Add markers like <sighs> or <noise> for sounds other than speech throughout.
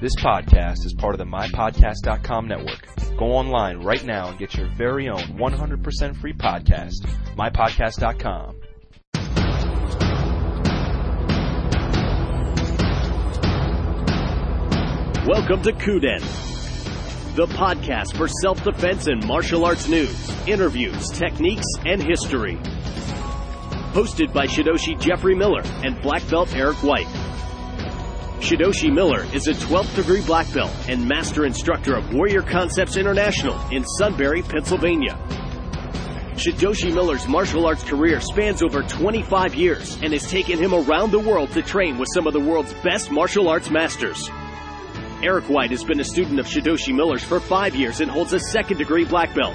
This podcast is part of the MyPodcast.com network. Go online right now and get your very own 100% free podcast, MyPodcast.com. Welcome to Kuden, the podcast for self-defense and martial arts news, interviews, techniques, and history. Hosted by Shidoshi Jeffrey Miller and black belt Eric White. Shidoshi Miller is a 12th degree black belt and master instructor of Warrior Concepts International in Sunbury, Pennsylvania. Shidoshi Miller's martial arts career spans over 25 years and has taken him around the world to train with some of the world's best martial arts masters. Eric White has been a student of Shidoshi Miller's for five years and holds a second degree black belt.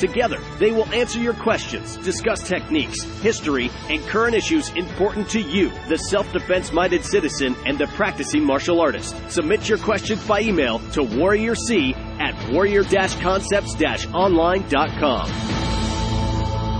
Together, they will answer your questions, discuss techniques, history, and current issues important to you, the self-defense minded citizen and the practicing martial artist. Submit your questions by email to warriorc at warrior-concepts-online.com.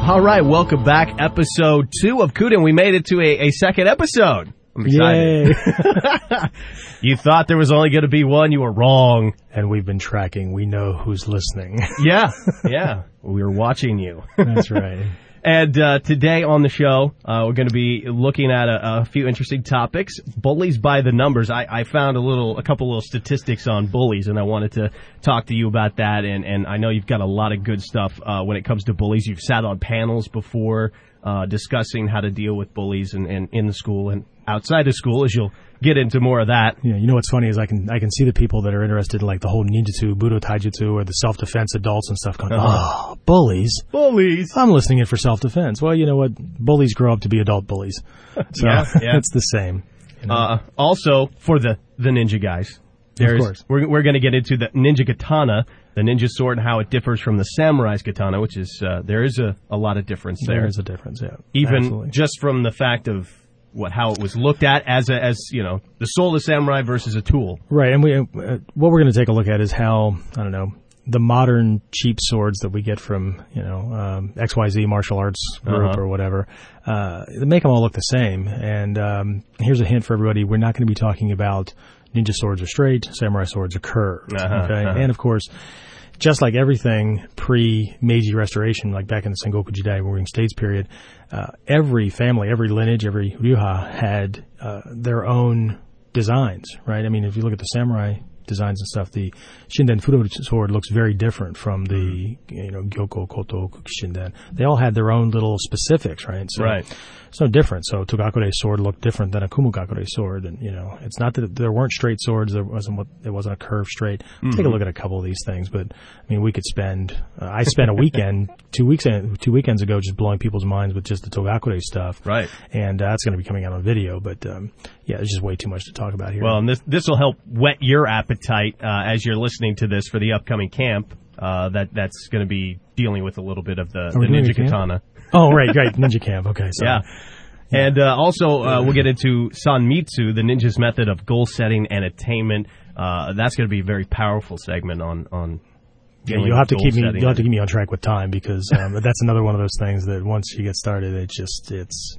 All right, welcome back. Episode two of Kuden. We made it to a, a second episode. I'm excited. <laughs> <laughs> you thought there was only going to be one. You were wrong. and we've been tracking. We know who's listening. <laughs> Yeah, yeah. we were watching you. That's right. And uh, today on the show, uh, we're going to be looking at a, a few interesting topics. Bullies by the numbers. I, I found a little, a couple little statistics on bullies, and I wanted to talk to you about that. And, and I know you've got a lot of good stuff uh, when it comes to bullies. You've sat on panels before uh, discussing how to deal with bullies and, and in the school and outside of school, as you'll get into more of that. Yeah, you know what's funny is I can I can see the people that are interested in like the whole ninjutsu, budo taijutsu, or the self defense adults and stuff going, oh, bullies. Bullies. I'm listening in for self defense. Well, you know what? Bullies grow up to be adult bullies. <laughs> So Yeah, <laughs> yeah. it's the same. you know? Uh, also, for the, the ninja guys, there's, course. we're, we're going to get into the ninja katana, the ninja sword, and how it differs from the samurai's katana, which is, uh, there is a, a lot of difference there. there is a difference. Yeah, Even Absolutely. just from the fact of what, how it was looked at as a, as, you know, the soul of samurai versus a tool. Right, and we uh, what we're going to take a look at is how I don't know the modern cheap swords that we get from you know um, XYZ martial arts group Uh-huh. or whatever. Uh, they make them all look the same. And um, here's a hint for everybody: we're not going to be talking about ninja swords are straight, samurai swords are curved. Uh-huh, okay, uh-huh. and of course. Just like everything pre Meiji Restoration, like back in the Sengoku Jidai Warring States period, uh, every family, every lineage, every ryuha had uh, their own designs, right? I mean, if you look at the samurai designs and stuff, the Shinden Fudo sword looks very different from the, you know, Gyokko, Koto, Shinden. They all had their own little specifics, right? So Right. It's no different. So Togakure sword looked different than a Kumogakure sword, and you know, it's not that there weren't straight swords. There wasn't what it wasn't a curved straight. Take a look at a couple of these things, but I mean, we could spend. Uh, I spent a weekend, <laughs> two weeks, two weekends ago, just blowing people's minds with just the Togakure stuff. Right. And uh, that's going to be coming out on video, but um, yeah, there's just way too much to talk about here. Well, and this this will help whet your appetite uh, as you're listening to this for the upcoming camp. Uh, that that's going to be dealing with a little bit of the, the ninja katana. Oh, right, right, Ninja Camp. Okay, so Yeah. And uh, also, uh, we'll get into Sanmitsu, the ninja's method of goal setting and attainment. Uh, that's going to be a very powerful segment on on. Yeah, you'll have to keep me. You'll have to keep me on track with time because um, <laughs> that's another one of those things that once you get started, it just it's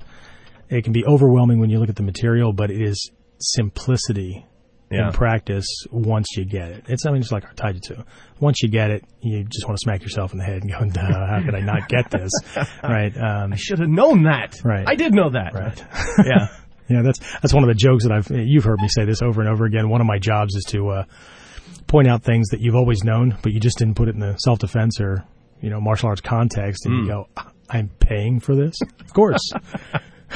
it can be overwhelming when you look at the material, but it is simplicity Yeah. in practice once you get it. It's I mean it's like our taijutsu. Once you get it, you just want to smack yourself in the head and go, "How could I not get this?" <laughs> right? Um, I should have known that. Right. I did know that. right. <laughs> yeah. <laughs> Yeah, that's that's one of the jokes that I've you've heard me say this over and over again. One of my jobs is to uh, point out things that you've always known, but you just didn't put it in the self defense or you know martial arts context, and you go, "I'm paying for this." Of course,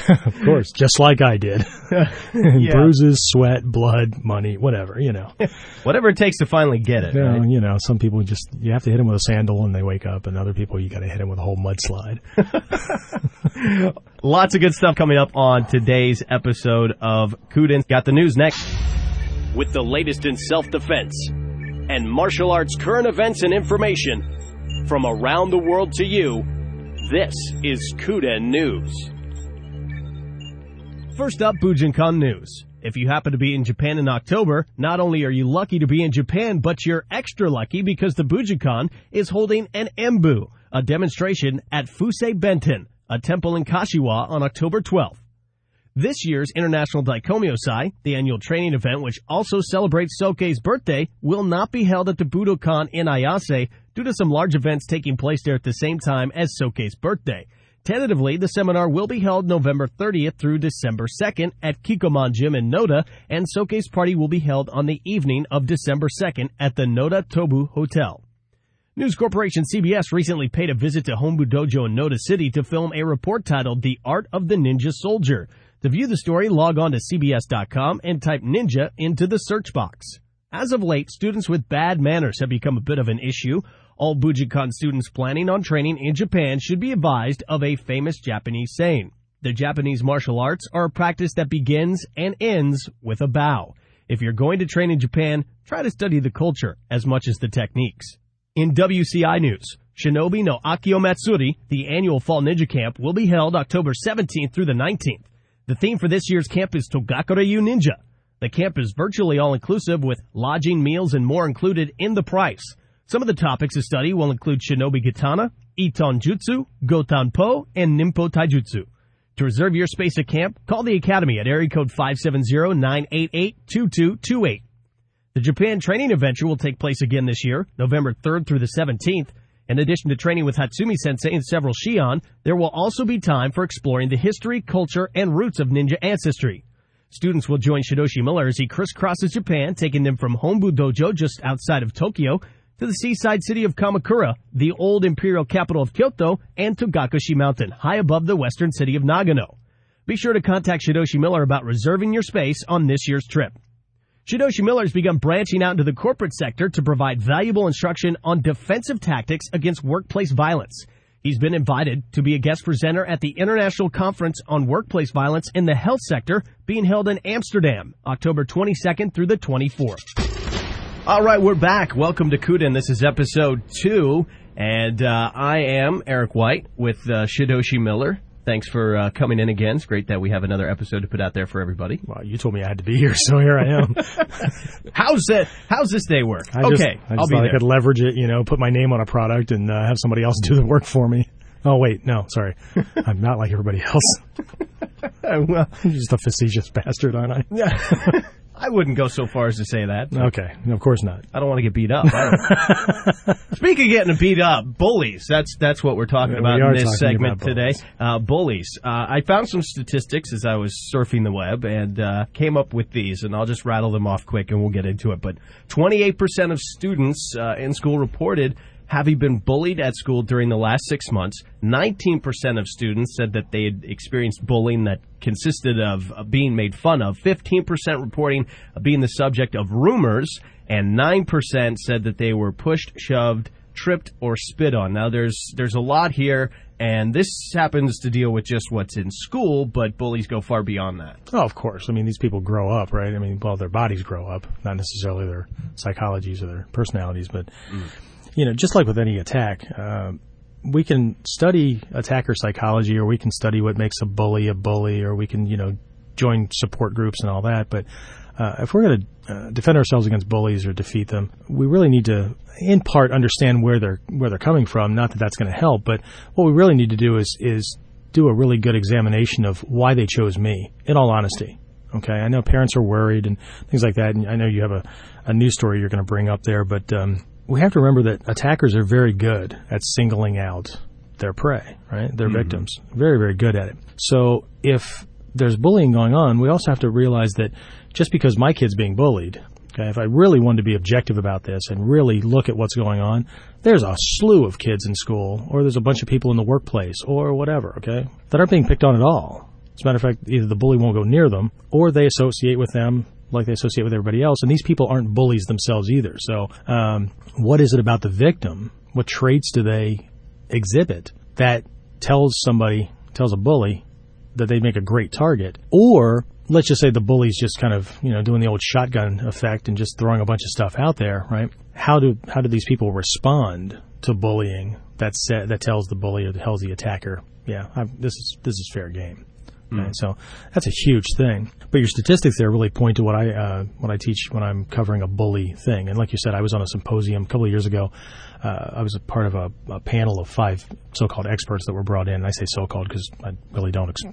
<laughs> of course, just like I did. <laughs> Bruises, sweat, blood, money, whatever. You know, <laughs> Whatever it takes to finally get it. you know, right? you know, some people just you have to hit them with a sandal and they wake up, and other people you got to hit them with a whole mudslide. Lots of good stuff coming up on today's episode of Kuden. Got the news next. with the latest in self-defense and martial arts current events and information from around the world to you. This is Kuden News. First up, Bujinkan News. If you happen to be in Japan in October, not only are you lucky to be in Japan, but you're extra lucky because the Bujinkan is holding an Embu, a demonstration at Fusei Benten, a temple in Kashiwa on October 12th. This year's International Daikomyosai, the annual training event which also celebrates Soke's birthday, will not be held at the Budokan in Ayase due to some large events taking place there at the same time as Soke's birthday. Tentatively, the seminar will be held November 30th through December 2nd at Kikkoman Gym in Noda, and Soke's party will be held on the evening of December 2nd at the Noda Tobu Hotel. News Corporation CBS recently paid a visit to Hombu Dojo in Noda City to film a report titled The Art of the Ninja Soldier. To view the story, log on to CBS.com and type ninja into the search box. As of late, students with bad manners have become a bit of an issue. All Bujinkan students planning on training in Japan should be advised of a famous Japanese saying. The Japanese martial arts are a practice that begins and ends with a bow. If you're going to train in Japan, try to study the culture as much as the techniques. In WCI News, Shinobi no Akio Matsuri, the annual Fall Ninja Camp, will be held October 17th through the 19th. The theme for this year's camp is Togakure-ryu Ninja. The camp is virtually all inclusive with lodging, meals, and more included in the price. Some of the topics to study will include Shinobi Katana, Inton Jutsu, Gotan Po, and Ninpo Taijutsu. To reserve your space at camp, call the Academy at area code 570-988-2228. The Japan Training Adventure will take place again this year, November 3rd through the 17th. In addition to training with Hatsumi Sensei and several Shihan, there will also be time for exploring the history, culture, and roots of ninja ancestry. Students will join Shidoshi Miller as he crisscrosses Japan, taking them from Hombu Dojo just outside of Tokyo to the seaside city of Kamakura, the old imperial capital of Kyoto, and Togakushi Mountain, high above the western city of Nagano. Be sure to contact Shidoshi Miller about reserving your space on this year's trip. Shidoshi Miller has begun branching out into the corporate sector to provide valuable instruction on defensive tactics against workplace violence. He's been invited to be a guest presenter at the International Conference on Workplace Violence in the Health Sector being held in Amsterdam, October 22nd through the 24th. All right, we're back. Welcome to Kuden. This is episode two, and uh, I am Eric White with uh, Shidoshi Miller. Thanks for uh, coming in again. It's great that we have another episode to put out there for everybody. Well, you told me I had to be here, so here I am. <laughs> how's that? How's this day work? I okay, just, I just I'll be there. I could leverage it, you know, put my name on a product and uh, have somebody else do the work for me. Oh wait, no, sorry, <laughs> I'm not like everybody else. <laughs> well, I'm just a facetious bastard, aren't I? yeah. I wouldn't go so far as to say that. Okay, of course not. I don't want to get beat up. <laughs> Speaking of getting beat up, bullies. That's that's what we're talking We about are in this segment today. bullies. Uh, bullies. Uh, I found some statistics as I was surfing the web and uh, came up with these, and I'll just rattle them off quick, and we'll get into it. But 28% of students uh, in school reported having been bullied at school during the last six months. 19% of students said that they had experienced bullying that consisted of being made fun of. 15% reporting being the subject of rumors, and 9% said that they were pushed, shoved, tripped, or spit on. Now, there's there's a lot here, and this happens to deal with just what's in school, but bullies go far beyond that. Oh, of course. I mean, these people grow up, right? I mean, well, their bodies grow up, not necessarily their psychologies or their personalities, but mm. You know, just like with any attack, uh, we can study attacker psychology, or we can study what makes a bully a bully, or we can, you know, join support groups and all that. But uh, if we're going to uh, defend ourselves against bullies or defeat them, we really need to, in part, understand where they're where they're coming from. Not that that's going to help, but what we really need to do is is do a really good examination of why they chose me. In all honesty, okay. I know parents are worried and things like that, and I know you have a, a news story you're going to bring up there, but um, we have to remember that attackers are very good at singling out their prey, right? Their mm-hmm. victims. Very, very good at it. So if there's bullying going on, we also have to realize that just because my kid's being bullied, okay, if I really wanted to be objective about this and really look at what's going on, there's a slew of kids in school, or there's a bunch of people in the workplace, or whatever, okay, that aren't being picked on at all. As a matter of fact, either the bully won't go near them, or they associate with them like they associate with everybody else. And these people aren't bullies themselves either. So, um, what is it about the victim? What traits do they exhibit that tells somebody, tells a bully that they make a great target? Or let's just say the bully's just kind of, you know, doing the old shotgun effect and just throwing a bunch of stuff out there, right? How do, how do these people respond to bullying that sa- that tells the bully or tells the attacker, yeah, i this is, this is fair game. Okay, so that's a huge thing. But your statistics there really point to what I uh, what I teach when I'm covering a bully thing. And like you said, I was on a symposium a couple of years ago. Uh, I was a part of a, a panel of five so-called experts that were brought in. And I say so-called because I really don't ex-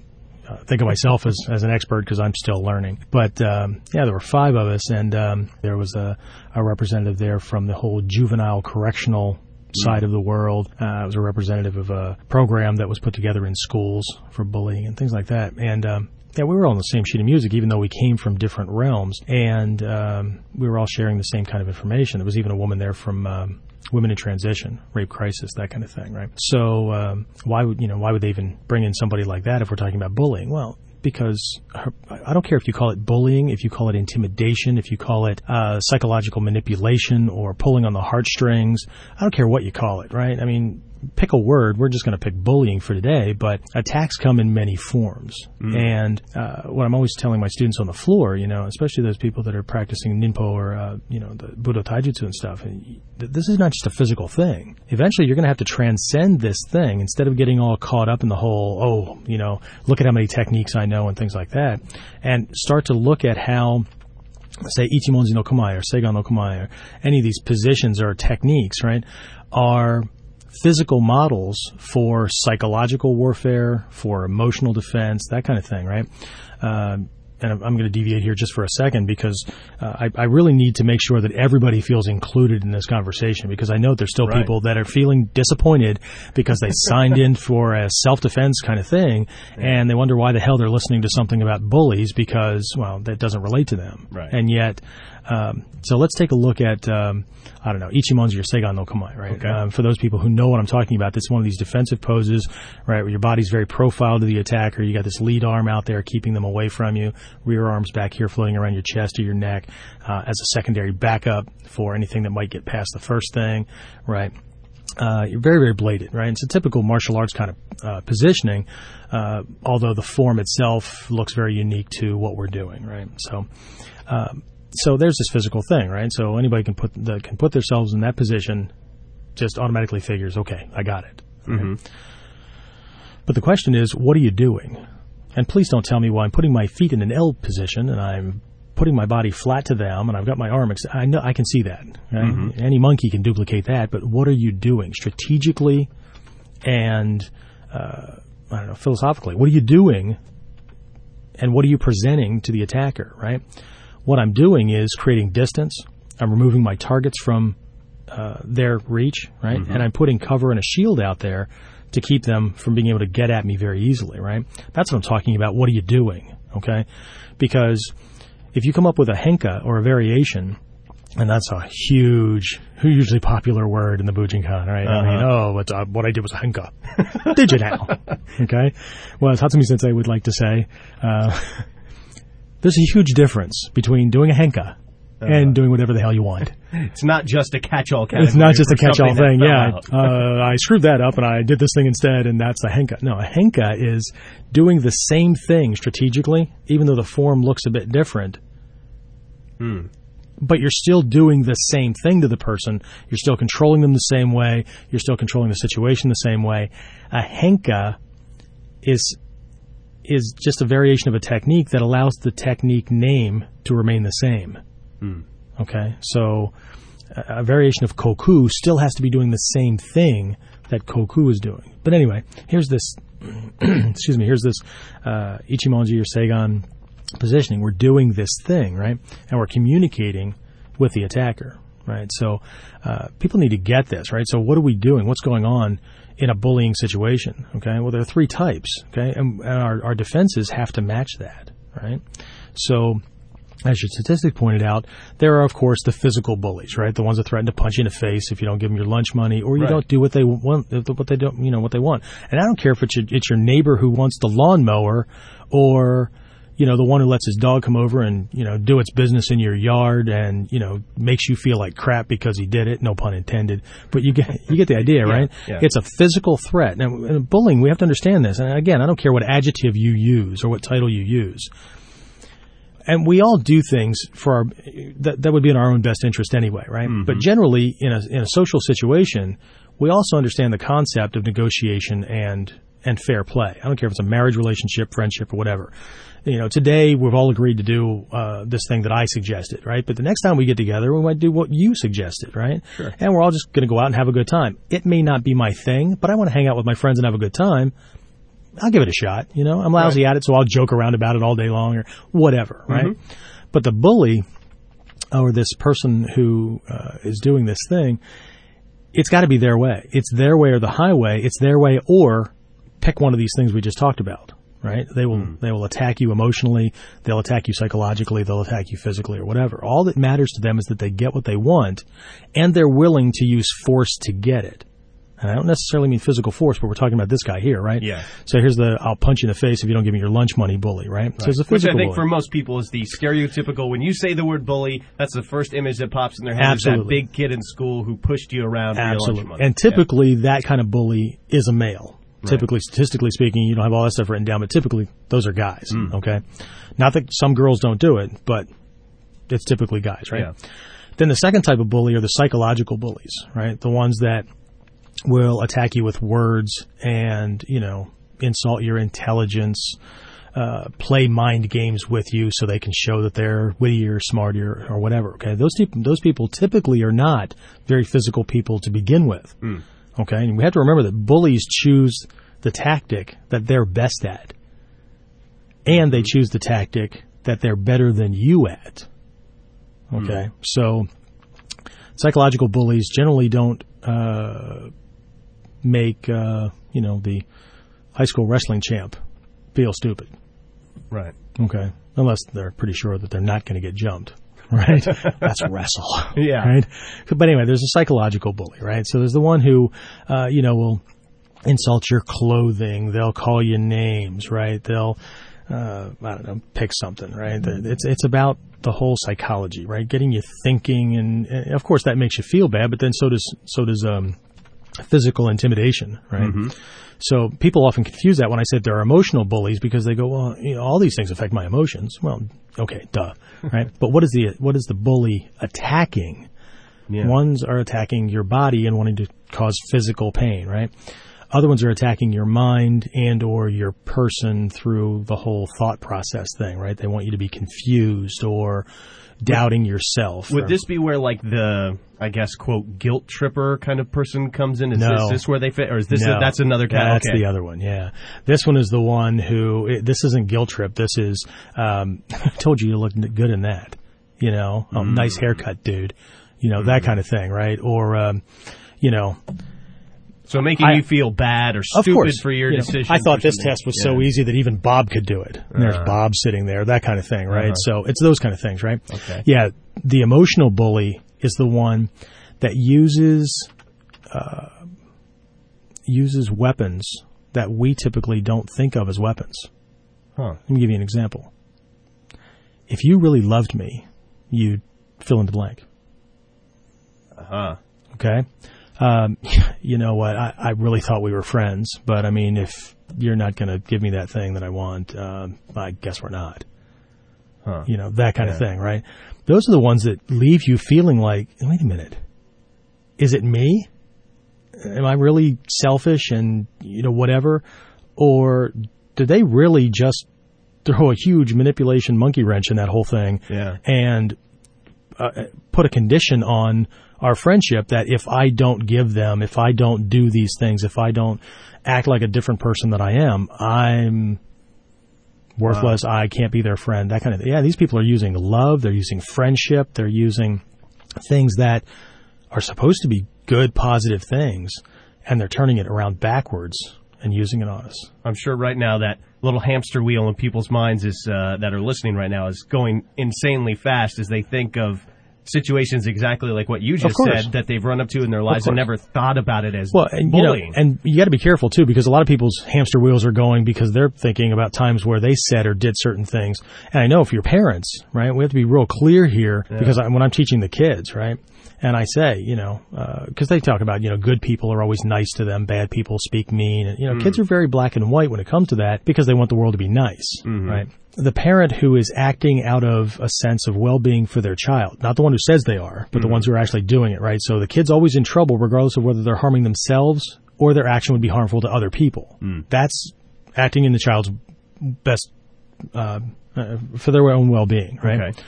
uh, think of myself as, as an expert because I'm still learning. But um, yeah, there were five of us, and um, there was a, a representative there from the whole juvenile correctional side of the world. Uh, I was a representative of a program that was put together in schools for bullying and things like that. And um, yeah, we were all on the same sheet of music, even though we came from different realms, and um, we were all sharing the same kind of information. There was even a woman there from um, Women in Transition, Rape Crisis, that kind of thing, right? So um, why would you know why would they even bring in somebody like that if we're talking about bullying? Well, because her, I don't care if you call it bullying, if you call it intimidation, if you call it uh, psychological manipulation or pulling on the heartstrings. I don't care what you call it, right? I mean, pick a word. We're just going to pick bullying for today, but attacks come in many forms. Mm. And uh, what I'm always telling my students on the floor, you know, especially those people that are practicing ninpo or uh, you know the Budo Taijutsu and stuff, this is not just a physical thing. Eventually, you're going to have to transcend this thing instead of getting all caught up in the whole, oh, you know, look at how many techniques I know and things like that, and start to look at how say Ichimonji no Kamae or Seigan no Kamae or any of these positions or techniques, right, are physical models for psychological warfare, for emotional defense, that kind of thing, right? Uh, and I'm going to deviate here just for a second because uh, I, I, really need to make sure that everybody feels included in this conversation because I know there's still right. people that are feeling disappointed because they signed in <laughs> for a self-defense kind of thing and they wonder why the hell they're listening to something about bullies because, well, that doesn't relate to them. Right. And yet, um, so let's take a look at, um, I don't know, Ichimonji or Seigan no Kamae, right? Okay. Um, for those people who know what I'm talking about, this is one of these defensive poses, right, where your body's very profiled to the attacker. You got this lead arm out there keeping them away from you, rear arms back here floating around your chest or your neck uh, as a secondary backup for anything that might get past the first thing, right? Uh, you're very, very bladed, right? It's a typical martial arts kind of uh, positioning, uh, although the form itself looks very unique to what we're doing, right? So, um, so there's this physical thing, right? So anybody can put that can put themselves in that position, just automatically figures, okay, I got it. Right? Mm-hmm. But the question is, what are you doing? And please don't tell me, well, I'm putting my feet in an L position and I'm putting my body flat to them and I've got my arm. Ex- I know I can see that. Right? Mm-hmm. Any monkey can duplicate that. But what are you doing strategically and uh, I don't know philosophically? What are you doing? And what are you presenting to the attacker? Right? What I'm doing is creating distance. I'm removing my targets from uh, their reach, right? Mm-hmm. And I'm putting cover and a shield out there to keep them from being able to get at me very easily, right? That's what I'm talking about. What are you doing? Okay? Because if you come up with a henka or a variation, and that's a huge, hugely popular word in the Bujinkan, right? Uh-huh. I mean, uh-huh. oh, what, uh, what I did was a henka. <laughs> did you now? <laughs> okay? Well, as Hatsumi Sensei would like to say, uh, there's a huge difference between doing a henka uh, and doing whatever the hell you want. <laughs> It's not just a catch-all It's not just a catch-all thing. Yeah, uh, I screwed that up and I did this thing instead, and that's a henka. No, a henka is doing the same thing strategically, even though the form looks a bit different. Hmm. But you're still doing the same thing to the person. You're still controlling them the same way. You're still controlling the situation the same way. A henka is is just a variation of a technique that allows the technique name to remain the same. Mm. Okay, so a, a variation of koku still has to be doing the same thing that koku is doing. But anyway, here's this. <clears throat> excuse me. Here's this uh, Ichimonji or Seigan positioning. We're doing this thing, right? And we're communicating with the attacker, right? So uh, people need to get this, right? So what are we doing? What's going on in a bullying situation. Okay, well there are three types. Okay, and, and our, our defenses have to match that. Right, so as your statistic pointed out, there are of course the physical bullies, right? The ones that threaten to punch you in the face if you don't give them your lunch money or you right. don't do what they want, what they don't, you know, what they want. And I don't care if it's your, it's your neighbor who wants the lawnmower or you know, the one who lets his dog come over and, you know, do its business in your yard and, you know, makes you feel like crap because he did it, no pun intended. But you get you get the idea, right? Yeah, yeah. It's a physical threat. Now, bullying, we have to understand this. And again, I don't care what adjective you use or what title you use. And we all do things for our that that would be in our own best interest anyway, right? Mm-hmm. But generally in a in a social situation, we also understand the concept of negotiation and and fair play. I don't care if it's a marriage relationship, friendship, or whatever you know, today we've all agreed to do uh, this thing that I suggested, right? But the next time we get together, we might do what you suggested, right? Sure. And we're all just going to go out and have a good time. It may not be my thing, but I want to hang out with my friends and have a good time. I'll give it a shot. You know, I'm lousy at it, so I'll joke around about it all day long or whatever, right? But the bully or this person who uh, is doing this thing, it's got to be their way. It's their way or the highway. It's their way or pick one of these things we just talked about. Right? They will mm-hmm. they will attack you emotionally. They'll attack you psychologically. They'll attack you physically or whatever. All that matters to them is that they get what they want, and they're willing to use force to get it. And I don't necessarily mean physical force, but we're talking about this guy here, right? Yeah. So here's the I'll punch you in the face if you don't give me your lunch money bully, right? So it's a Which I think bully. for most people is the stereotypical. When you say the word bully, that's the first image that pops in their head. Is that big kid in school who pushed you around for your lunch Absolutely. money. And typically, that kind of bully is a male. Typically, statistically speaking, you don't have all that stuff written down, but typically, those are guys. Hmm. Okay. Not that some girls don't do it, but it's typically guys, right? Yeah. Then the second type of bully are the psychological bullies, right? The ones that will attack you with words and, you know, insult your intelligence, uh, play mind games with you so they can show that they're wittier, smarter, or, whatever. Okay. Those, typ- those people typically are not very physical people to begin with. Okay. And we have to remember that bullies choose the tactic that they're best at. And they choose the tactic that they're better than you at. Okay. So psychological bullies generally don't, uh, make, uh, you know, the high school wrestling champ feel stupid. right. Okay. Unless they're pretty sure that they're not going to get jumped. <laughs> Right? <laughs> That's wrestle. Yeah. Right? But anyway, there's a psychological bully, right? So there's the one who, uh, you know, will insult your clothing. They'll call you names, right? They'll, uh, I don't know, pick something, right? It's, it's about the whole psychology, right? Getting you thinking and, and of course that makes you feel bad, but then so does, so does, um, physical intimidation, right? Mm-hmm. So people often confuse that when I said there are emotional bullies because they go, well, you know, all these things affect my emotions. Well, okay, duh, right? <laughs> but what is the what is the bully attacking? Yeah. Ones are attacking your body and wanting to cause physical pain, right? Other ones are attacking your mind and or your person through the whole thought process thing, right? They want you to be confused or doubting yourself. Would or- this be where like the I guess quote guilt tripper kind of person comes in? Is No. this, this where they fit, or is this No. that's another kind? That's okay. the other one. Yeah, this one is the one who. It, this isn't guilt trip. This is. Um, <laughs> I told you you look good in that. You know, um, Mm. nice haircut, dude. You know that kind of thing, right? Or, um, you know, So making I- you feel bad or stupid for your you know, decision. I thought this test was so easy that even Bob could do it. And there's Bob sitting there, that kind of thing, right? So it's those kind of things, right? Okay. Yeah, the emotional bully is the one that uses uh, uses weapons that we typically don't think of as weapons. Huh. Let me give you an example. If you really loved me, you'd fill in the blank. Uh-huh. Okay. Um, <laughs> you know what? I, I really thought we were friends, but I mean, if you're not going to give me that thing that I want, um, I guess we're not. Huh. You know, that kind of thing, right? Those are the ones that leave you feeling like, wait a minute, is it me? Am I really selfish and, you know, whatever? Or did they really just throw a huge manipulation monkey wrench in that whole thing? Yeah. and uh, put a condition on our friendship that if I don't give them, if I don't do these things, if I don't act like a different person that I am, I'm worthless. I can't be their friend. That kind of thing. Yeah, these people are using love. They're using friendship. They're using things that are supposed to be good, positive things, and they're turning it around backwards and using it on us. I'm sure right now that little hamster wheel in people's minds is uh, that are listening right now is going insanely fast as they think of situations exactly like what you just said that they've run up to in their lives and never thought about it as Well, and, you know, bullying. and you got to be careful too, because a lot of people's hamster wheels are going because they're thinking about times where they said or did certain things. And I know if you're parents, right, we have to be real clear here because I, when I'm teaching the kids, right, and I say, you know, uh, because they talk about, you know, good people are always nice to them, bad people speak mean, and you know, hmm. kids are very black and white when it comes to that because they want the world to be nice, mm-hmm. right. The parent who is acting out of a sense of well-being for their child, not the one who says they are, but the ones who are actually doing it, right? So the kid's always in trouble regardless of whether they're harming themselves or their action would be harmful to other people. That's acting in the child's best uh, uh, for their own well-being, right? Okay.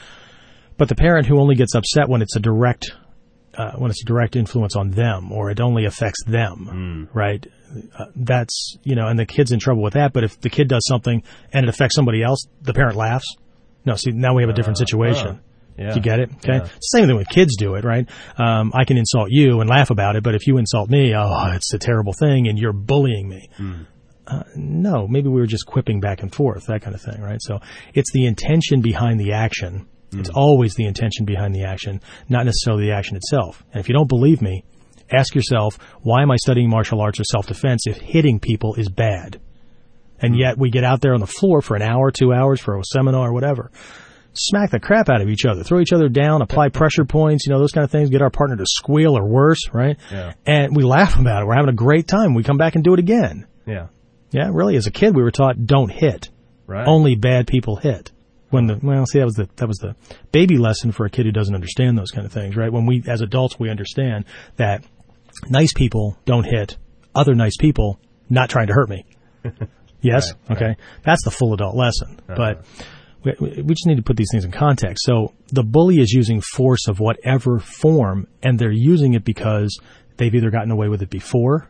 But the parent who only gets upset when it's a direct uh, when it's a direct influence on them or it only affects them, right? Uh, that's you know, and the kid's in trouble with that. But if the kid does something and it affects somebody else, the parent laughs. No, see, now we have a different situation. Yeah. Do you get it? Okay. Yeah. Same thing with kids do it, right? Um, I can insult you and laugh about it, but if you insult me, oh, it's a terrible thing and you're bullying me. Uh, no, maybe we were just quipping back and forth, that kind of thing, right? So it's the intention behind the action. It's hmm. always the intention behind the action, not necessarily the action itself. And if you don't believe me, ask yourself, why am I studying martial arts or self-defense if hitting people is bad? And hmm. yet we get out there on the floor for an hour, two hours for a seminar or whatever. Smack the crap out of each other, throw each other down, apply pressure points, you know, those kind of things, get our partner to squeal or worse, right? Yeah. And we laugh about it. We're having a great time. We come back and do it again. Yeah. Yeah, really. As a kid, we were taught don't hit. Right. Only bad people hit. When the well, see that was the that was the baby lesson for a kid who doesn't understand those kind of things, right? When we as adults we understand that nice people don't hit other nice people not trying to hurt me. <laughs> yes, Right, okay, that's the full adult lesson. But we, we just need to put these things in context. So the bully is using force of whatever form, and they're using it because they've either gotten away with it before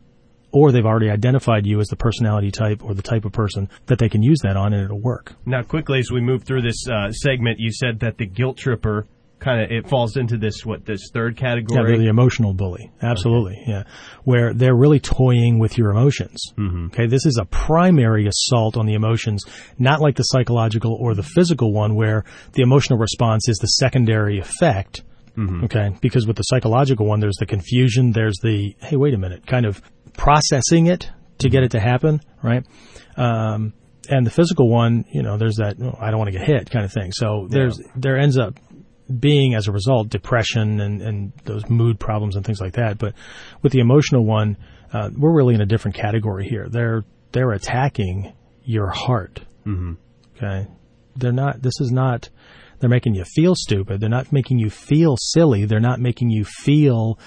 or they've already identified you as the personality type or the type of person that they can use that on and it'll work. Now, quickly as we move through this uh, segment, you said that the guilt tripper kind of it falls into this what this third Yeah, category. they're the emotional bully. Absolutely. Yeah. Where they're really toying with your emotions. Mm-hmm. Okay. This is a primary assault on the emotions, not like the psychological or the physical one where the emotional response is the secondary effect. Okay. Because with the psychological one, there's the confusion. There's the, hey, wait a minute, kind of processing it to get it to happen. Right. Um, and the physical one, you know, there's that, oh, I don't want to get hit kind of thing. So there's, there ends up being as a result depression and, and those mood problems and things like that. But with the emotional one, uh, we're really in a different category here. They're they're attacking your heart. Mm-hmm. Okay, they're not. This is not. They're making you feel stupid. They're not making you feel silly. They're not making you feel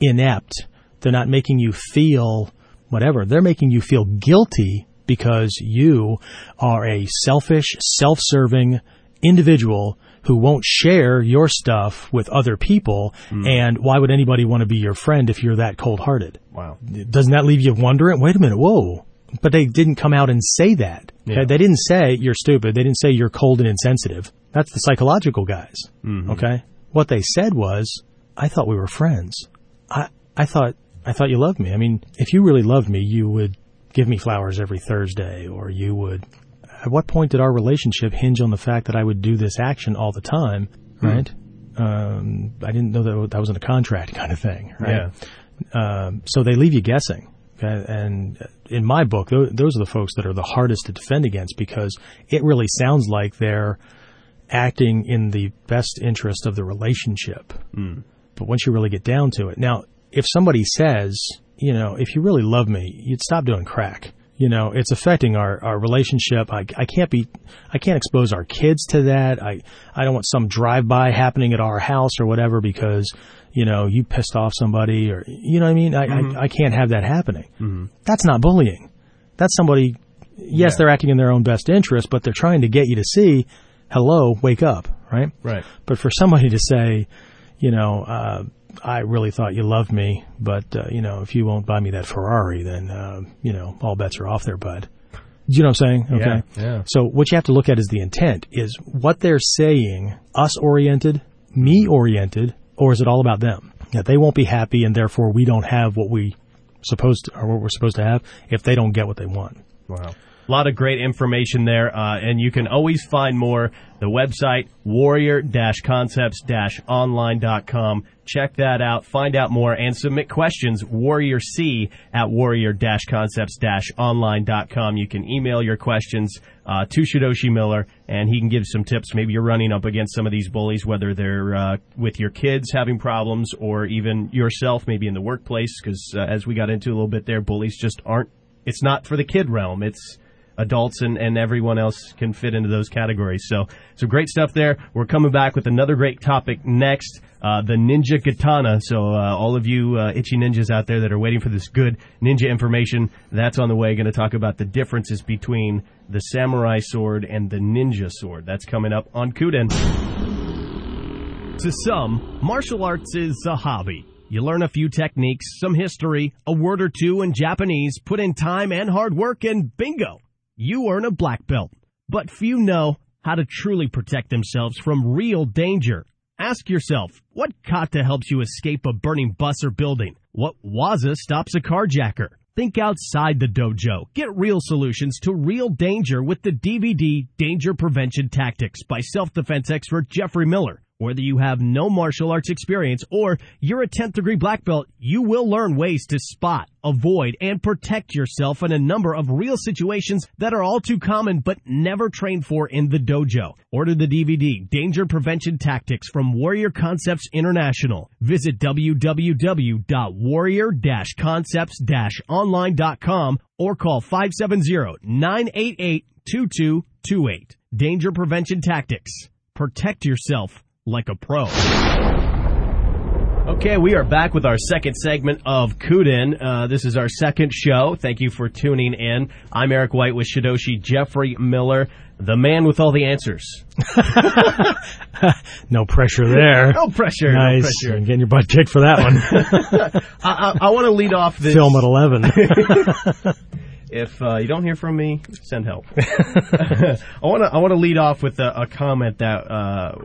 inept. They're not making you feel whatever. They're making you feel guilty because you are a selfish, self-serving individual who won't share your stuff with other people. Hmm. And why would anybody want to be your friend if you're that cold-hearted? wow. Doesn't that leave you wondering? Wait a minute, whoa. But they didn't come out and say that. Okay? Yeah. They didn't say you're stupid. They didn't say you're cold and insensitive. That's the psychological guys. Mm-hmm. Okay? What they said was, I thought we were friends. I, I thought, I thought you loved me. I mean, if you really loved me, you would give me flowers every Thursday or you would, at what point did our relationship hinge on the fact that I would do this action all the time? Right? Um, I didn't know that that was in a contract <laughs> kind of thing. Right? Yeah. Um, so they leave you guessing. Okay? And in my book, tho- those are the folks that are the hardest to defend against because it really sounds like they're acting in the best interest of the relationship. But once you really get down to it, now, if somebody says, you know, if you really love me, you'd stop doing crack. You know, it's affecting our, our relationship. I, I can't be, I can't expose our kids to that. I, I don't want some drive-by happening at our house or whatever because, you know, you pissed off somebody or, you know what I mean? I, I, I can't have that happening. That's not bullying. That's somebody, yes, Yeah. they're acting in their own best interest, but they're trying to get you to see, hello, wake up, right? Right. But for somebody to say, you know, uh, I really thought you loved me, but uh, you know, if you won't buy me that Ferrari, then uh, you know, all bets are off there, bud. Do you know what I'm saying? Okay. Yeah, yeah. So what you have to look at is the intent. Is what they're saying us oriented, me oriented, or is it all about them? That they won't be happy, and therefore we don't have what we supposed to, or what we're supposed to have if they don't get what they want. Wow. A lot of great information there, uh, and you can always find more. The website, warrior-concepts-online.com. Check that out, find out more, and submit questions, warriorc at warrior-concepts-online.com. You can email your questions uh, to Shidoshi Miller, and he can give some tips. Maybe you're running up against some of these bullies, whether they're uh, with your kids having problems or even yourself, maybe in the workplace, because uh, as we got into a little bit there, bullies just aren't it's not for the kid realm. It's adults and, and everyone else can fit into those categories. So, so great stuff there. We're coming back with another great topic next. Uh, the ninja katana. So, uh, all of you uh, itchy ninjas out there that are waiting for this good ninja information, that's on the way. Going to talk about the differences between the samurai sword and the ninja sword. That's coming up on Kuden. To some, martial arts is a hobby. You learn a few techniques, some history, a word or two in Japanese, put in time and hard work, and bingo! You earn a black belt. But few know how to truly protect themselves from real danger. Ask yourself, what kata helps you escape a burning bus or building? What waza stops a carjacker? Think outside the dojo. Get real solutions to real danger with the DVD Danger Prevention Tactics by self-defense expert Jeffrey Miller. Whether you have no martial arts experience or you're a 10th degree black belt, you will learn ways to spot, avoid, and protect yourself in a number of real situations that are all too common but never trained for in the dojo. Order the DVD, Danger Prevention Tactics from Warrior Concepts International. Visit www.warrior-concepts-online.com or call 570-988-2228. Danger Prevention Tactics. Protect yourself like a pro. Okay, we are back with our second segment of Kuden. Uh, this is our second show. Thank you for tuning in. I'm Eric White with Shidoshi Jeffrey Miller, the man with all the answers. <laughs> no pressure there. no pressure. Nice. No pressure. Getting your butt kicked for that one. <laughs> I, I, I want to lead off this. Film at 11. <laughs> If uh, you don't hear from me, send help. I want to I want to lead off with a, a comment that uh,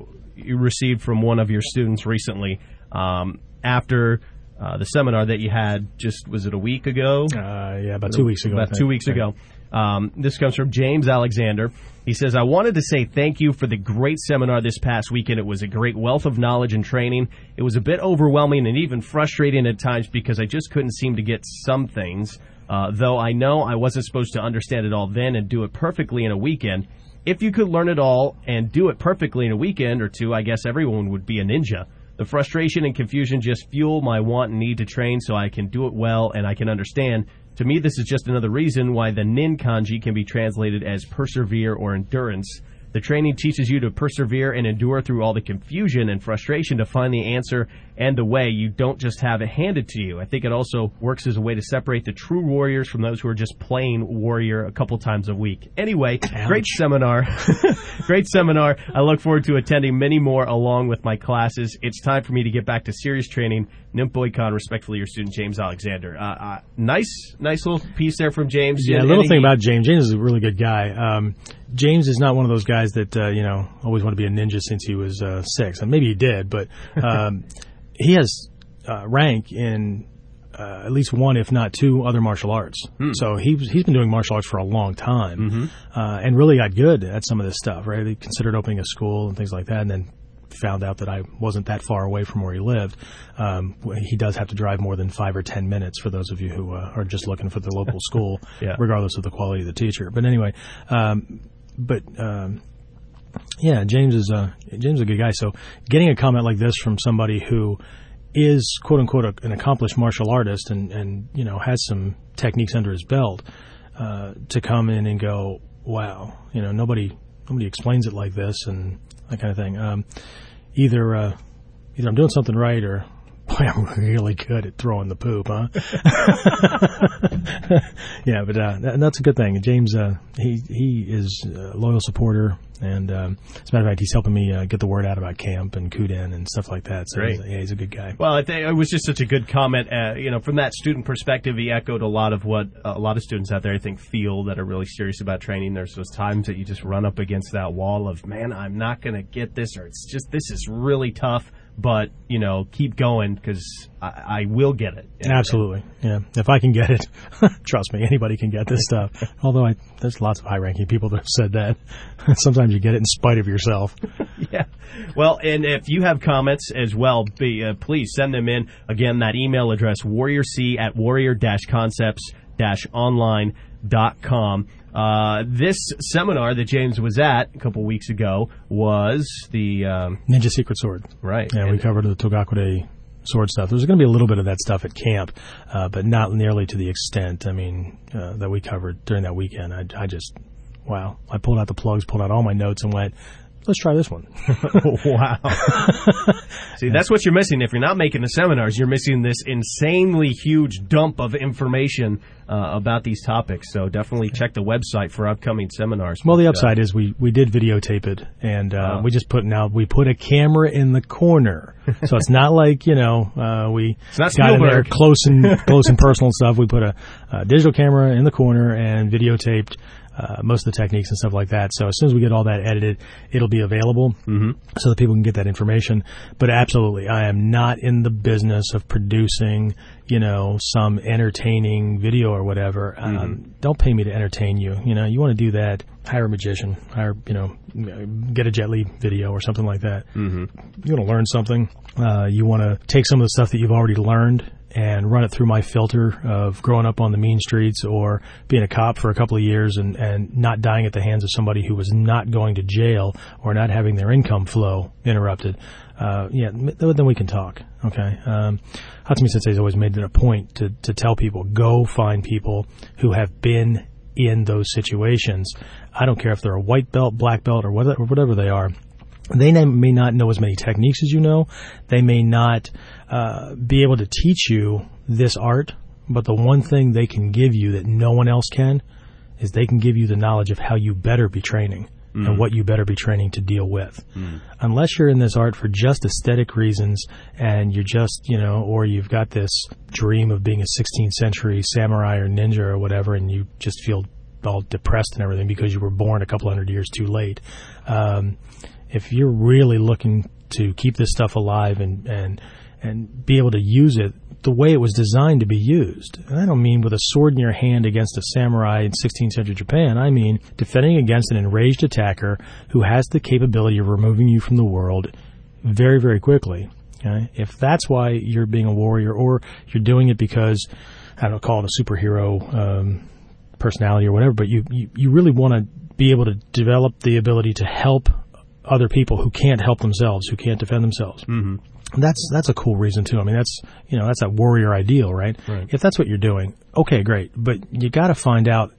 you received from one of your students recently um, after uh, the seminar that you had. Just was it a week ago? Uh, yeah, about two weeks ago. About two weeks ago. Um, this comes from James Alexander. He says, I wanted to say thank you for the great seminar this past weekend. It was a great wealth of knowledge and training. It was a bit overwhelming and even frustrating at times because I just couldn't seem to get some things. Uh, though I know I wasn't supposed to understand it all then and do it perfectly in a weekend. If you could learn it all and do it perfectly in a weekend or two, I guess everyone would be a ninja. The frustration and confusion just fuel my want and need to train so I can do it well and I can understand. To me, this is just another reason why the nin kanji can be translated as persevere or endurance. The training teaches you to persevere and endure through all the confusion and frustration to find the answer and the way. You don't just have it handed to you. I think it also works as a way to separate the true warriors from those who are just playing warrior a couple times a week. Anyway, Ouch. great seminar. <laughs> great seminar. I look forward to attending many more along with my classes. It's time for me to get back to serious training. Ninpo Ikkan, respectfully, your student James Alexander. Uh, uh, nice, nice little piece there from James. Yeah, a little thing about James. James is a really good guy. Um, James is not one of those guys that uh, you know always wanted to be a ninja since he was uh, six, and maybe he did, but <laughs> um, he has uh, rank in uh, at least one, if not two, other martial arts. So he's he's been doing martial arts for a long time, uh, and really got good at some of this stuff. Right, he considered opening a school and things like that, and then found out that I wasn't that far away from where he lived. Um, he does have to drive more than five or ten minutes for those of you who uh, are just looking for the local <laughs> school, Yeah. regardless of the quality of the teacher. But anyway, um, but um, yeah, James is a James is a good guy. So getting a comment like this from somebody who is quote unquote a, an accomplished martial artist and and you know has some techniques under his belt uh, to come in and go, wow, you know nobody nobody explains it like this and that kind of thing. Um, either uh, either I'm doing something right or boy, I'm really good at throwing the poop, huh? <laughs> yeah, but uh, that, that's a good thing. James, uh, he he is a loyal supporter, and um, as a matter of fact, he's helping me uh, get the word out about camp and Kuden and stuff like that. So Great. he's, yeah, he's a good guy. Well, I think it was just such a good comment. Uh, you know, from that student perspective, he echoed a lot of what a lot of students out there, I think, feel that are really serious about training. There's those times that you just run up against that wall of, man, I'm not going to get this, or it's just this is really tough. But you know, keep going because I, I will get it. And- Absolutely, yeah. If I can get it, <laughs> trust me, anybody can get this stuff. <laughs> Although I, there's lots of high-ranking people that have said that. <laughs> Sometimes you get it in spite of yourself. Yeah. Well, and if you have comments as well, be, uh, please send them in. Again, that email address, warriorc at warrior-concepts-online.com. Uh, this seminar that James was at a couple weeks ago was the, um, Ninja Secret Sword. right. Yeah, we covered the Togakure sword stuff. There's going to be a little bit of that stuff at camp, uh, but not nearly to the extent, I mean, uh, that we covered during that weekend. I, I just, wow. I pulled out the plugs, pulled out all my notes and went, let's try this one. <laughs> wow. <laughs> See, that's what you're missing. If you're not making the seminars, you're missing this insanely huge dump of information uh, about these topics. So definitely check the website for upcoming seminars. Well, the uh, upside is we, we did videotape it, and uh, Oh. we just put now we put a camera in the corner, <laughs> so it's not like you know uh, we not got in there close and close and personal stuff. We put a, a digital camera in the corner and videotaped uh, most of the techniques and stuff like that. So as soon as we get all that edited, it'll be available so that people can get that information. But absolutely, I am not in the business of producing, you know, some entertaining video or whatever. Um, don't pay me to entertain you. You know, you want to do that, hire a magician, hire, you know, get a Jet Li video or something like that. Mm-hmm. You want to learn something. Uh, you want to take some of the stuff that you've already learned and run it through my filter of growing up on the mean streets or being a cop for a couple of years and, and not dying at the hands of somebody who was not going to jail or not having their income flow interrupted. Uh, yeah, then we can talk. Okay. Um, Hatsumi Sensei has always made it a point to, to tell people, go find people who have been in those situations. I don't care if they're a white belt, black belt, or whatever, or whatever they are they may- not know as many techniques as you know. They may not uh, be able to teach you this art, but the one thing they can give you that no one else can is they can give you the knowledge of how you better be training and what you better be training to deal with. Unless you're in this art for just aesthetic reasons and you're just, you know, or you've got this dream of being a 16th century samurai or ninja or whatever and you just feel all depressed and everything because you were born a couple hundred years too late. Um, if you're really looking to keep this stuff alive and and and be able to use it the way it was designed to be used, and I don't mean with a sword in your hand against a samurai in 16th century Japan. I mean defending against an enraged attacker who has the capability of removing you from the world very very quickly. Okay? If that's why you're being a warrior, or you're doing it because I don't call it a superhero um, personality or whatever, but you, you, you really want to be able to develop the ability to help other people who can't help themselves, who can't defend themselves. Mm-hmm. That's that's a cool reason too. I mean, that's you know that's that warrior ideal, right? Right. If that's what you're doing, okay, great. But you got to find out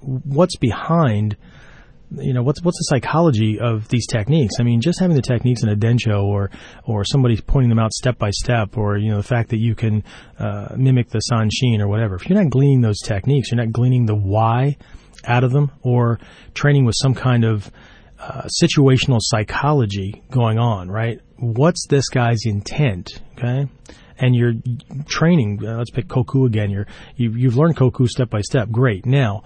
what's behind. You know what's what's the psychology of these techniques? I mean, just having the techniques in a densho, or or somebody pointing them out step by step, or you know the fact that you can uh, mimic the sanshin or whatever. If you're not gleaning those techniques, you're not gleaning the why out of them, or training with some kind of uh, situational psychology going on, right? What's this guy's intent? Okay. And you're training, uh, let's pick Koku again. You're, you've, you've learned Koku step by step. Great. Now,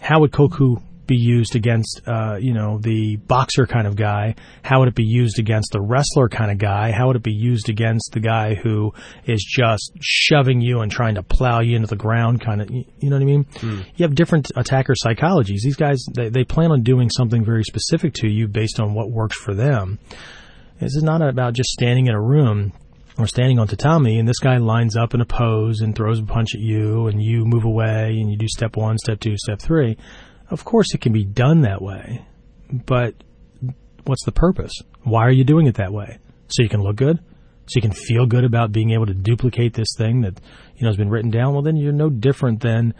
how would Koku be used against, uh, you know, the boxer kind of guy? How would it be used against the wrestler kind of guy? How would it be used against the guy who is just shoving you and trying to plow you into the ground kind of, you know what I mean? You have different attacker psychologies. These guys, they, they plan on doing something very specific to you based on what works for them. This is not about just standing in a room or standing on tatami and this guy lines up in a pose and throws a punch at you and you move away and you do step one, step two, step three. Of course it can be done that way, but what's the purpose? Why are you doing it that way? So you can look good? So you can feel good about being able to duplicate this thing that, you know, has been written down? Well, then you're no different than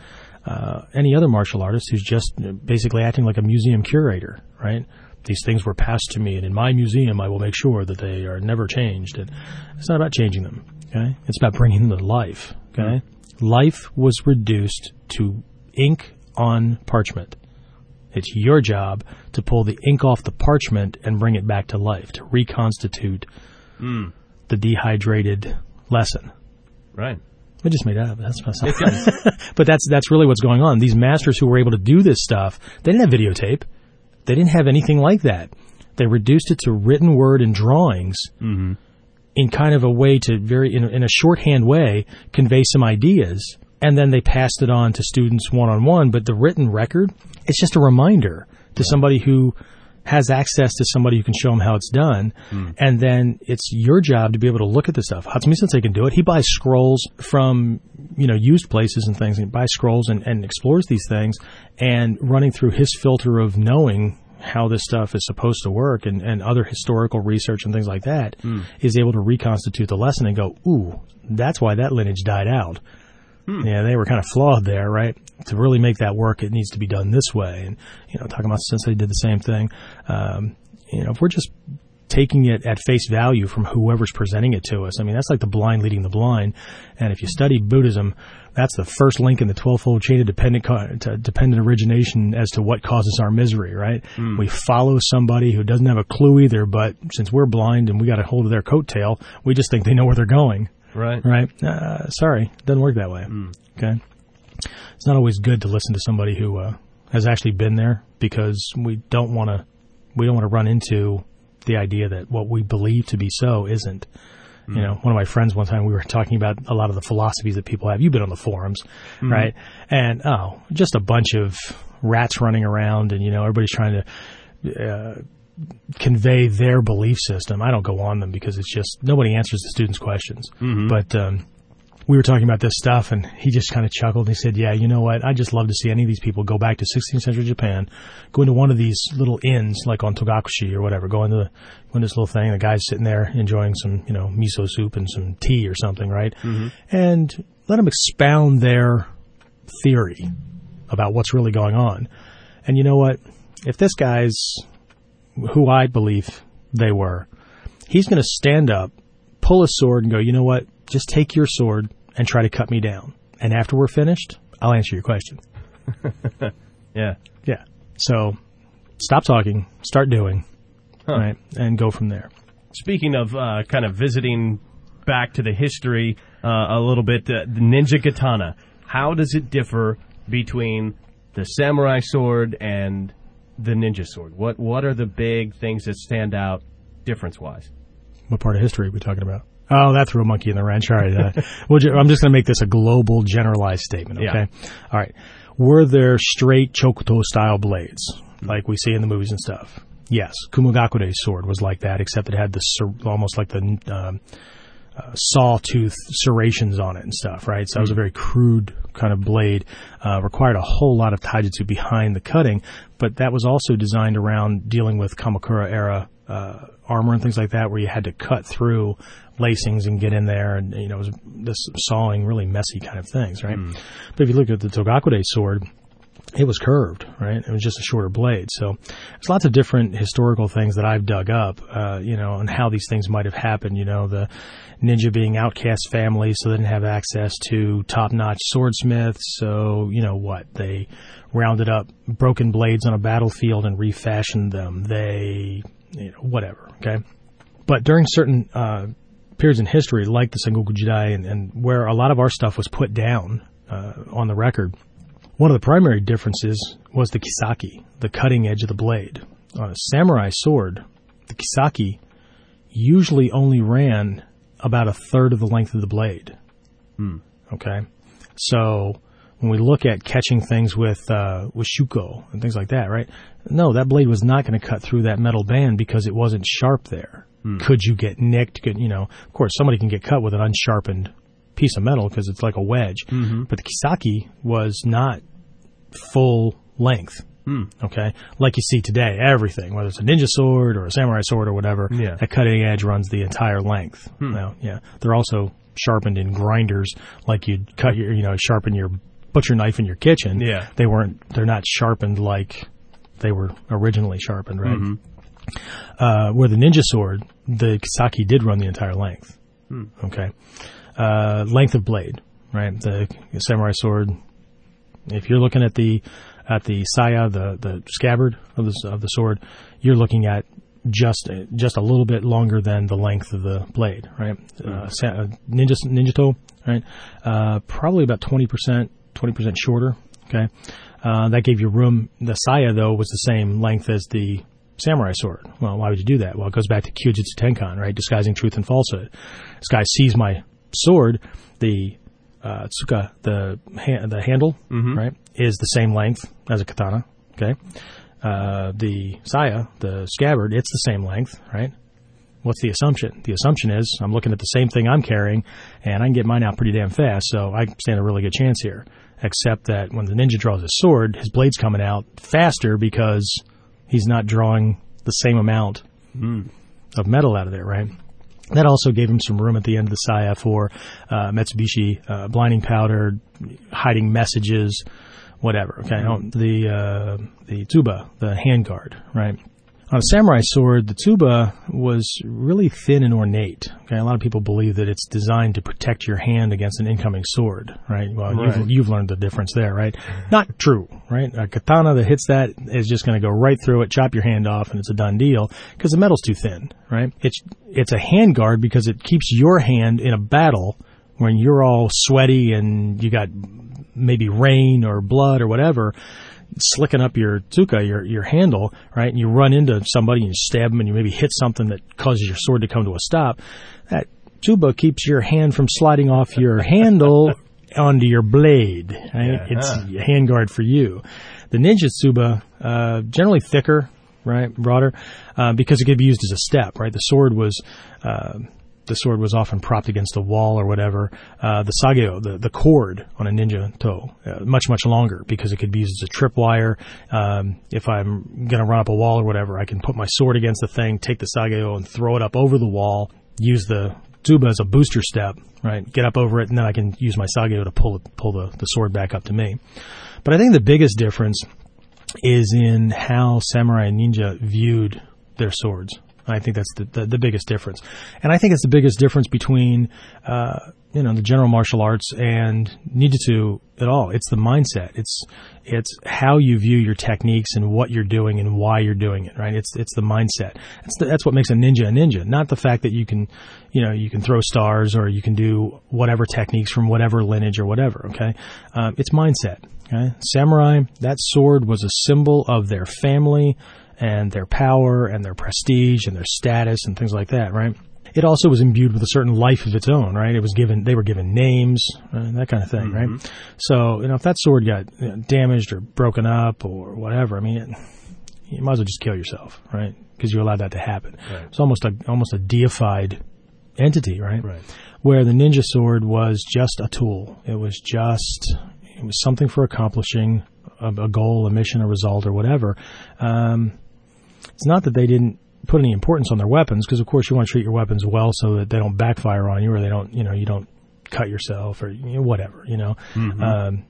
uh, any other martial artist who's just basically acting like a museum curator, right? These things were passed to me, and in my museum, I will make sure that they are never changed. And it's not about changing them, okay? It's about bringing them to life, okay? Life was reduced to ink on parchment. It's your job to pull the ink off the parchment and bring it back to life, to reconstitute hmm. the dehydrated lesson. Right. I just made that up. That's <laughs> but that's that's really what's going on. These masters who were able to do this stuff, they didn't have videotape. They didn't have anything like that. They reduced it to written word and drawings mm-hmm. in kind of a way to very in, in a shorthand way convey some ideas, and then they passed it on to students one on one. But the written record, it's just a reminder to somebody who has access to somebody who can show them how it's done, hmm. and then it's your job to be able to look at this stuff. Hatsumi Sensei can do it. He buys scrolls from you know used places and things, and buys scrolls and, and explores these things, and running through his filter of knowing how this stuff is supposed to work and, and other historical research and things like that, hmm. is able to reconstitute the lesson and go, ooh, that's why that lineage died out. Yeah, they were kind of flawed there, right? To really make that work, it needs to be done this way. And you know, Takamatsu Sensei did the same thing. Um, you know, if we're just taking it at face value from whoever's presenting it to us, I mean, that's like the blind leading the blind. And if you study Buddhism, that's the first link in the 12-fold chain of dependent, dependent origination as to what causes our misery, right? Mm. We follow somebody who doesn't have a clue either, but since we're blind and we got a hold of their coattail, we just think they know where they're going. Right. Right. Uh, sorry, it doesn't work that way. Mm. Okay. It's not always good to listen to somebody who uh, has actually been there because we don't want to we don't want to run into the idea that what we believe to be so isn't. Mm. You know, one of my friends one time we were talking about a lot of the philosophies that people have. You've been on the forums, mm. right? And oh, just a bunch of rats running around, and you know, everybody's trying to. Uh, convey their belief system. I don't go on them because it's just nobody answers the students' questions. Mm-hmm. But um, we were talking about this stuff, and he just kind of chuckled. And he said, "Yeah, you know what? I just love to see any of these people go back to 16th century Japan, go into one of these little inns, like on Togakushi or whatever, go into, the, go into this little thing. The guy's sitting there enjoying some, you know, miso soup and some tea or something, right? Mm-hmm. And let them expound their theory about what's really going on. And you know what? If this guy's who I believe they were, he's going to stand up, pull a sword, and go, you know what? Just take your sword and try to cut me down. And after we're finished, I'll answer your question. <laughs> yeah. Yeah. So stop talking, start doing, huh. right, and go from there. Speaking of uh, kind of visiting back to the history uh, a little bit, uh, the ninja katana, how does it differ between the samurai sword and the ninja sword? What what are the big things that stand out difference wise? What part of history are we talking about? Oh, that threw a monkey in the wrench. All right. Uh, <laughs> I'm just going to make this a global, generalized statement. Okay. Yeah. All right. Were there straight Chokuto style blades like we see in the movies and stuff? Yes. Kumogakure's sword was like that, except it had the almost like the um, uh, sawtooth serrations on it and stuff, right? So mm-hmm. it was a very crude kind of blade. Uh, required a whole lot of taijutsu behind the cutting, but that was also designed around dealing with Kamakura era uh, armor and things like that, where you had to cut through lacings and get in there, and you know, it was this sawing, really messy kind of things, right? Mm. But if you look at the Togakure sword, it was curved, right? It was just a shorter blade. So there's lots of different historical things that I've dug up, uh, you know, and how these things might have happened. You know, the ninja being outcast families, so they didn't have access to top-notch swordsmiths. So you know what? They rounded up broken blades on a battlefield and refashioned them. They, you know, whatever. Okay, but during certain uh, periods in history, like the Sengoku Jidai, and, and where a lot of our stuff was put down uh, on the record one of the primary differences was the kissaki, the cutting edge of the blade. On a samurai sword, the kissaki usually only ran about a third of the length of the blade. Hmm. Okay, so when we look at catching things with uh, with shuko and things like that, right? No, that blade was not going to cut through that metal band because it wasn't sharp there. Hmm. Could you get nicked? Could you know? Of course, somebody can get cut with an unsharpened piece of metal because it's like a wedge. Mm-hmm. But the Kissaki was not full length. Mm. Okay, like you see today, everything, whether it's a ninja sword or a samurai sword or whatever, yeah. that cutting edge runs the entire length. Hmm. Now, yeah, they're also sharpened in grinders, like you'd cut your, you know, sharpen your butcher knife in your kitchen. Yeah, they weren't. They're not sharpened like they were originally sharpened, right? Mm-hmm. Uh, where the ninja sword, the Kissaki did run the entire length. Hmm. Okay, uh, length of blade, right? The samurai sword. If you're looking at the at the saya, the the scabbard of the of the sword, you're looking at just just a little bit longer than the length of the blade, right? Hmm. Uh, uh, ninja ninjato, right? Uh, probably about twenty percent, twenty percent shorter. Okay, uh, that gave you room. The saya though was the same length as the samurai sword. Well, why would you do that? Well, it goes back to Kyojitsu Tenkan, right? Disguising truth and falsehood. This guy sees my sword, the uh, tsuka, the ha- the handle, mm-hmm. right, is the same length as a katana. Okay, uh, the saya, the scabbard, it's the same length, right? What's the assumption? The assumption is I'm looking at the same thing I'm carrying, and I can get mine out pretty damn fast, so I stand a really good chance here. Except that when the ninja draws his sword, his blade's coming out faster because he's not drawing the same amount mm. of metal out of there, right? That also gave him some room at the end of the saya for uh, Metsubushi uh, blinding powder, hiding messages, whatever. Okay, mm-hmm. the uh, the tsuba, the handguard, right? On a samurai sword, the tsuba was really thin and ornate. Okay, a lot of people believe that it's designed to protect your hand against an incoming sword, right? Well, Right. You've, you've learned the difference there, right? Not true, right? A katana that hits that is just going to go right through it, chop your hand off, and it's a done deal because the metal's too thin, right? It's it's a hand guard because it keeps your hand in a battle when you're all sweaty and you got maybe rain or blood or whatever slicking up your tsuka, your your handle, right? And you run into somebody and you stab them and you maybe hit something that causes your sword to come to a stop. That tsuba keeps your hand from sliding off your <laughs> handle onto your blade. Right? It's a hand guard for you. The ninja tsuba, uh, generally thicker, right, broader, uh, because it could be used as a step, right? The sword was. Uh, the sword was often propped against a wall or whatever. Uh, the sageo, the, the cord on a ninjato, uh, much, much longer because it could be used as a tripwire. Um, if I'm going to run up a wall or whatever, I can put my sword against the thing, take the sageo and throw it up over the wall, use the tsuba as a booster step, right? Get up over it, and then I can use my sageo to pull pull the, the sword back up to me. But I think the biggest difference is in how samurai and ninja viewed their swords. I think that's the, the, the biggest difference, and I think it's the biggest difference between uh, you know the general martial arts and ninjutsu at all. It's the mindset. It's it's how you view your techniques and what you're doing and why you're doing it. Right? It's it's the mindset. That's the, that's what makes a ninja a ninja. Not the fact that you can you know you can throw stars or you can do whatever techniques from whatever lineage or whatever. Okay, um, it's mindset. Okay, samurai. That sword was a symbol of their family and their power and their prestige and their status and things like that, right? It also was imbued with a certain life of its own, right? It was given, they were given names, uh, that kind of thing, right? So, you know, if that sword got you know, damaged or broken up or whatever, I mean, it, you might as well just kill yourself, right? Because you allowed that to happen. It's almost a almost a deified entity, right? Right. Where the ninja sword was just a tool. It was just it was something for accomplishing a, a goal, a mission, a result, or whatever. Um, it's not that they didn't put any importance on their weapons, because of course you want to treat your weapons well so that they don't backfire on you, or they don't, you know, you don't cut yourself, or you know, whatever, you know. Um,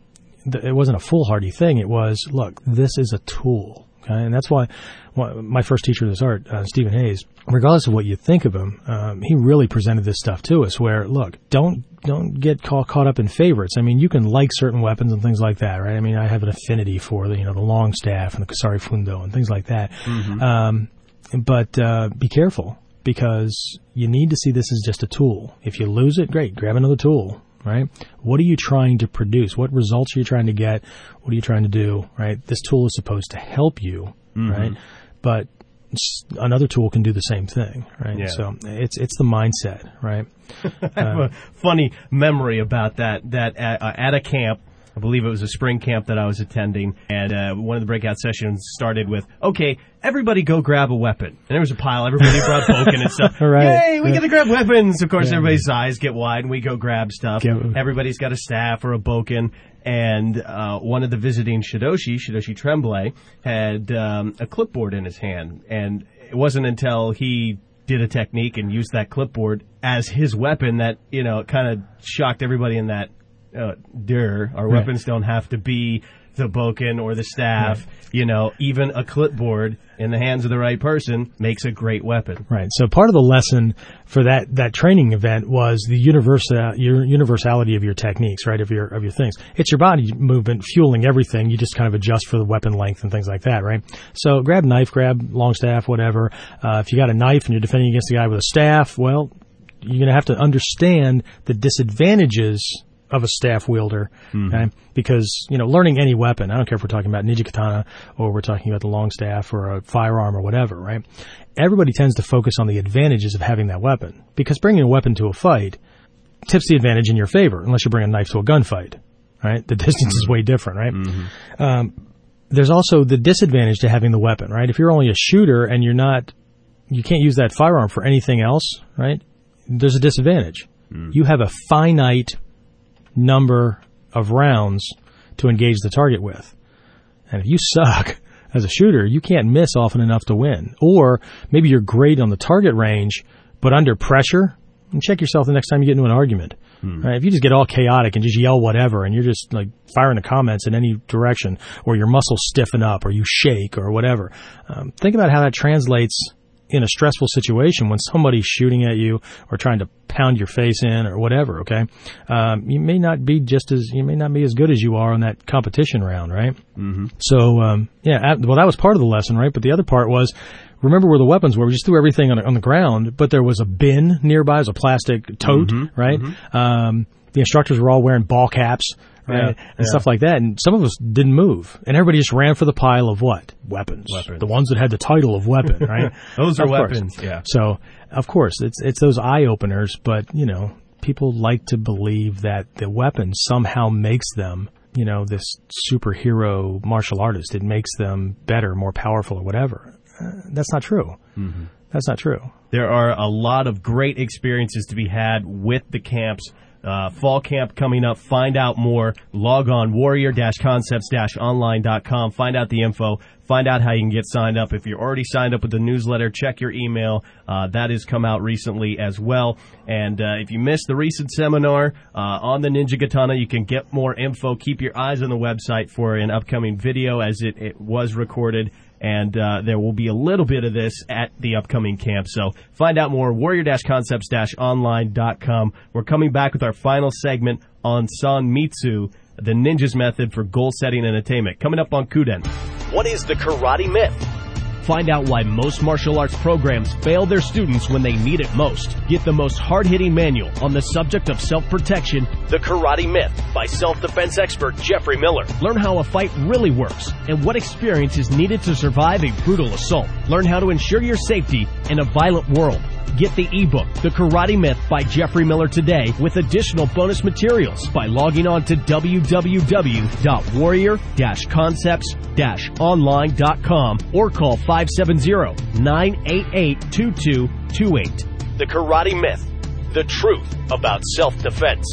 th- it wasn't a foolhardy thing. It was, look, this is a tool. Okay, and that's why, my first teacher of this art, uh, Stephen Hayes, regardless of what you think of him, um, he really presented this stuff to us. Where look, don't don't get caught caught up in favorites. I mean, you can like certain weapons and things like that, right? I mean, I have an affinity for the you know the long staff and the Kusari Fundo and things like that. Um, but uh, be careful because you need to see this as just a tool. If you lose it, great, grab another tool. Right? What are you trying to produce? What results are you trying to get? What are you trying to do? Right? This tool is supposed to help you, right? But another tool can do the same thing, right? Yeah. So it's it's the mindset, right? <laughs> I have a funny memory about that. That at, uh, at a camp, I believe it was a spring camp that I was attending, and uh, one of the breakout sessions started with, "Okay, everybody go grab a weapon." And there was a pile. Everybody brought bokken and stuff. <laughs> Right. Yay, we Yeah. get to grab weapons. Of course, everybody's eyes get wide, and we go grab stuff. Get- Everybody's got a staff or a bokken. And uh, one of the visiting Shidoshi, Shidoshi Tremblay, had um, a clipboard in his hand. And it wasn't until he did a technique and used that clipboard as his weapon that, you know, it kind of shocked everybody in that, uh, der, our Right. weapons don't have to be the bokken or the staff. You know, even a clipboard in the hands of the right person makes a great weapon. Right. So part of the lesson for that that training event was the universal your universality of your techniques, right? Of your of your things. It's your body movement fueling everything. You just kind of adjust for the weapon length and things like that, right? So grab knife, grab long staff, whatever. Uh, if you got a knife and you're defending against a guy with a staff, well, you're going to have to understand the disadvantages of a staff wielder, mm-hmm. okay? Because you know, learning any weapon, I don't care if we're talking about ninja katana or we're talking about the long staff or a firearm or whatever, right? Everybody tends to focus on the advantages of having that weapon because bringing a weapon to a fight tips the advantage in your favor, unless you bring a knife to a gunfight, right? The <laughs> distance is mm-hmm. way different, right? Mm-hmm. Um, there's also the disadvantage to having the weapon, right? If you're only a shooter and you're not, you can't use that firearm for anything else, right? There's a disadvantage. Mm. You have a finite number of rounds to engage the target with. And if you suck <laughs> as a shooter, you can't miss often enough to win. Or maybe you're great on the target range, but under pressure, and check yourself the next time you get into an argument. Right? If you just get all chaotic and just yell whatever, and you're just like firing the comments in any direction, or your muscles stiffen up, or you shake, or whatever, um, think about how that translates in a stressful situation when somebody's shooting at you or trying to pound your face in or whatever. Okay, um, you may not be just as you may not be as good as you are on that competition round, right? Mm-hmm. So um, yeah, well that was part of the lesson, right? But the other part was remember where the weapons were. We just threw everything on, on the ground, but there was a bin nearby, it was a plastic tote, right? Um, the instructors were all wearing ball caps. Right, Yeah, and stuff like that, and some of us didn't move, and everybody just ran for the pile of what weapons, Weapons. the ones that had the title of weapon, <laughs> right? Those are Of course. weapons. Yeah. So, of course, it's it's those eye openers, but you know, people like to believe that the weapon somehow makes them, you know, this superhero martial artist. It makes them better, more powerful, or whatever. Uh, that's not true. Mm-hmm. That's not true. There are a lot of great experiences to be had with the camps. Uh, fall camp coming up. Find out more. Log on warrior-concepts-online.com. Find out the info. Find out how you can get signed up. If you're already signed up with the newsletter, check your email. Uh, that has come out recently as well. And uh, if you missed the recent seminar uh, on the Ninja Katana, you can get more info. Keep your eyes on the website for an upcoming video as it, it was recorded and uh, there will be a little bit of this at the upcoming camp. So find out more, warrior-concepts-online.com. We're coming back with our final segment on San Mitsu, the ninja's method for goal setting and attainment. Coming up on Kuden. What is the karate myth? Find out why most martial arts programs fail their students when they need it most. Get the most hard-hitting manual on the subject of self-protection. The Karate Myth by self-defense expert Jeffrey Miller. Learn how a fight really works and what experience is needed to survive a brutal assault. Learn how to ensure your safety in a violent world. Get the ebook, The Karate Myth by Jeffrey Miller today with additional bonus materials by logging on to www.warrior-concepts-online.com or call 570-988-2228. The Karate Myth. The truth about self-defense.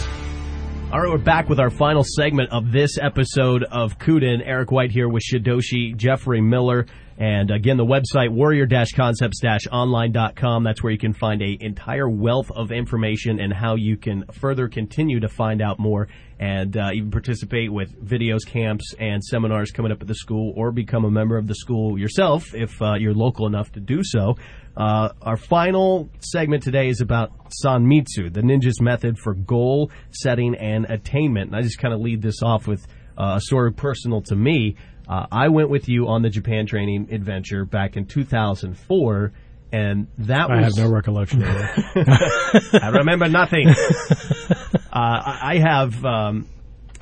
All right, we're back with our final segment of this episode of Kuden. Eric White here with Shidoshi, Jeffrey Miller, and again, the website warrior-concepts-online.com. That's where you can find a entire wealth of information and how you can further continue to find out more and uh, even participate with videos, camps, and seminars coming up at the school, or become a member of the school yourself if uh, you're local enough to do so. Uh, our final segment today is about Sanmitsu, the ninja's method for goal setting and attainment. And I just kind of lead this off with uh, a story personal to me. Uh, I went with you on the Japan training adventure back in 2004, and that I was have no recollection of that. <laughs> I remember nothing. <laughs> uh, I I have. Um,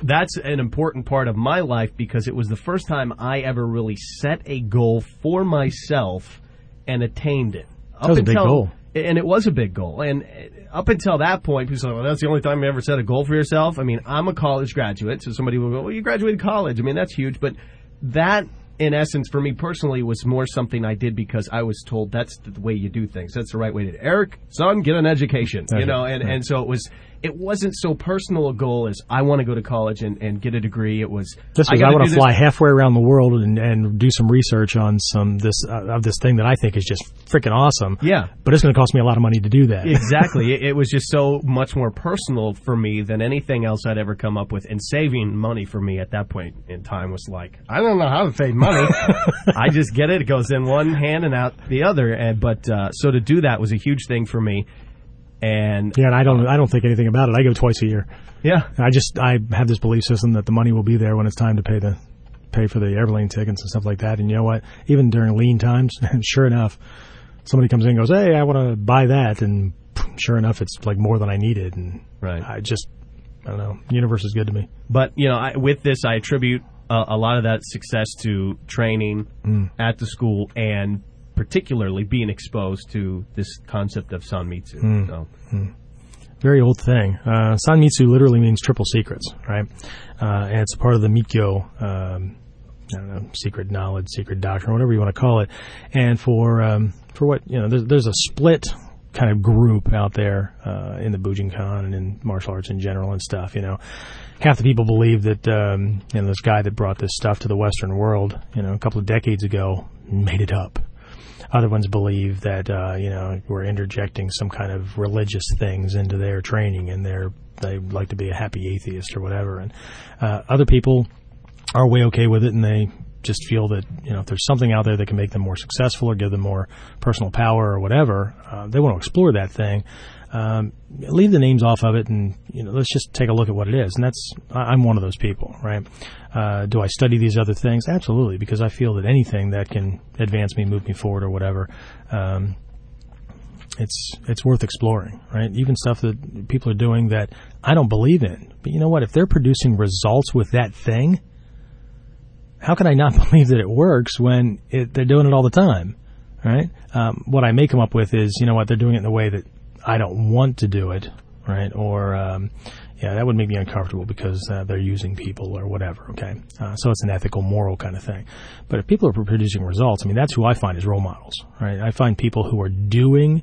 that's an important part of my life because it was the first time I ever really set a goal for myself and attained it. Up was a big goal. and it was a big goal. And uh, up until that point, people say, "Well, that's the only time you ever set a goal for yourself." I mean, I'm a college graduate, so somebody will go, "Well, you graduated college." I mean, that's huge, but that. In essence, for me personally, was more something I did because I was told that's the way you do things. That's the right way to do it. Eric, son, get an education. You know, and, and so it was it wasn't so personal a goal as I want to go to college and, and get a degree. It was This was I, gotta want to fly halfway around the world and, and do some research on some this uh, of this thing that I think is just freaking awesome. Yeah. but it's going to cost me a lot of money to do that. exactly. <laughs> It, it was just so much more personal for me than anything else I'd ever come up with. And saving money for me at that point in time was like, I don't know how to save money. <laughs> I just get it. It goes in one hand and out the other. And but uh, so to do that was a huge thing for me. And Yeah, and I don't I don't think anything about it. I go twice a year. yeah, I just I have this belief system that the money will be there when it's time to pay the pay for the airline tickets and stuff like that. And you know what? Even during lean times, <laughs> sure enough, somebody comes in and goes, "Hey, I want to buy that," and sure enough, it's like more than I needed. And Right. I just I don't know. The universe is good to me. But you know, I, with this, I attribute a, a lot of that success to training mm. at the school and particularly being exposed to this concept of sanmitsu. So, very old thing. Uh, Sanmitsu literally means triple secrets, right? Uh, and it's a part of the Mikkyo, um, I don't know, secret knowledge, secret doctrine, whatever you want to call it. And for um, for what you know, there's, there's a split kind of group out there uh, in the Bujinkan and in martial arts in general and stuff. You know, half the people believe that um, you know this guy that brought this stuff to the Western world, you know, a couple of decades ago, made it up. Other ones believe that uh, you know we're interjecting some kind of religious things into their training, and they're they like to be a happy atheist or whatever. And uh, other people are way okay with it, and they just feel that you know if there's something out there that can make them more successful or give them more personal power or whatever, uh, they want to explore that thing. Um, leave the names off of it, and you know, let's just take a look at what it is. And that's I'm one of those people, right? Uh, do I study these other things? Absolutely, because I feel that anything that can advance me, move me forward, or whatever, um, it's it's worth exploring, right? Even stuff that people are doing that I don't believe in. But you know what? If they're producing results with that thing, how can I not <laughs> believe that it works when it, they're doing it all the time, right? Um, what I may come up with is, you know what? They're doing it in the way that I don't want to do it, right? Or um, yeah, that would make me uncomfortable because uh, they're using people or whatever. Okay, uh, so it's an ethical, moral kind of thing. But if people are producing results, I mean, that's who I find as role models, right? I find people who are doing,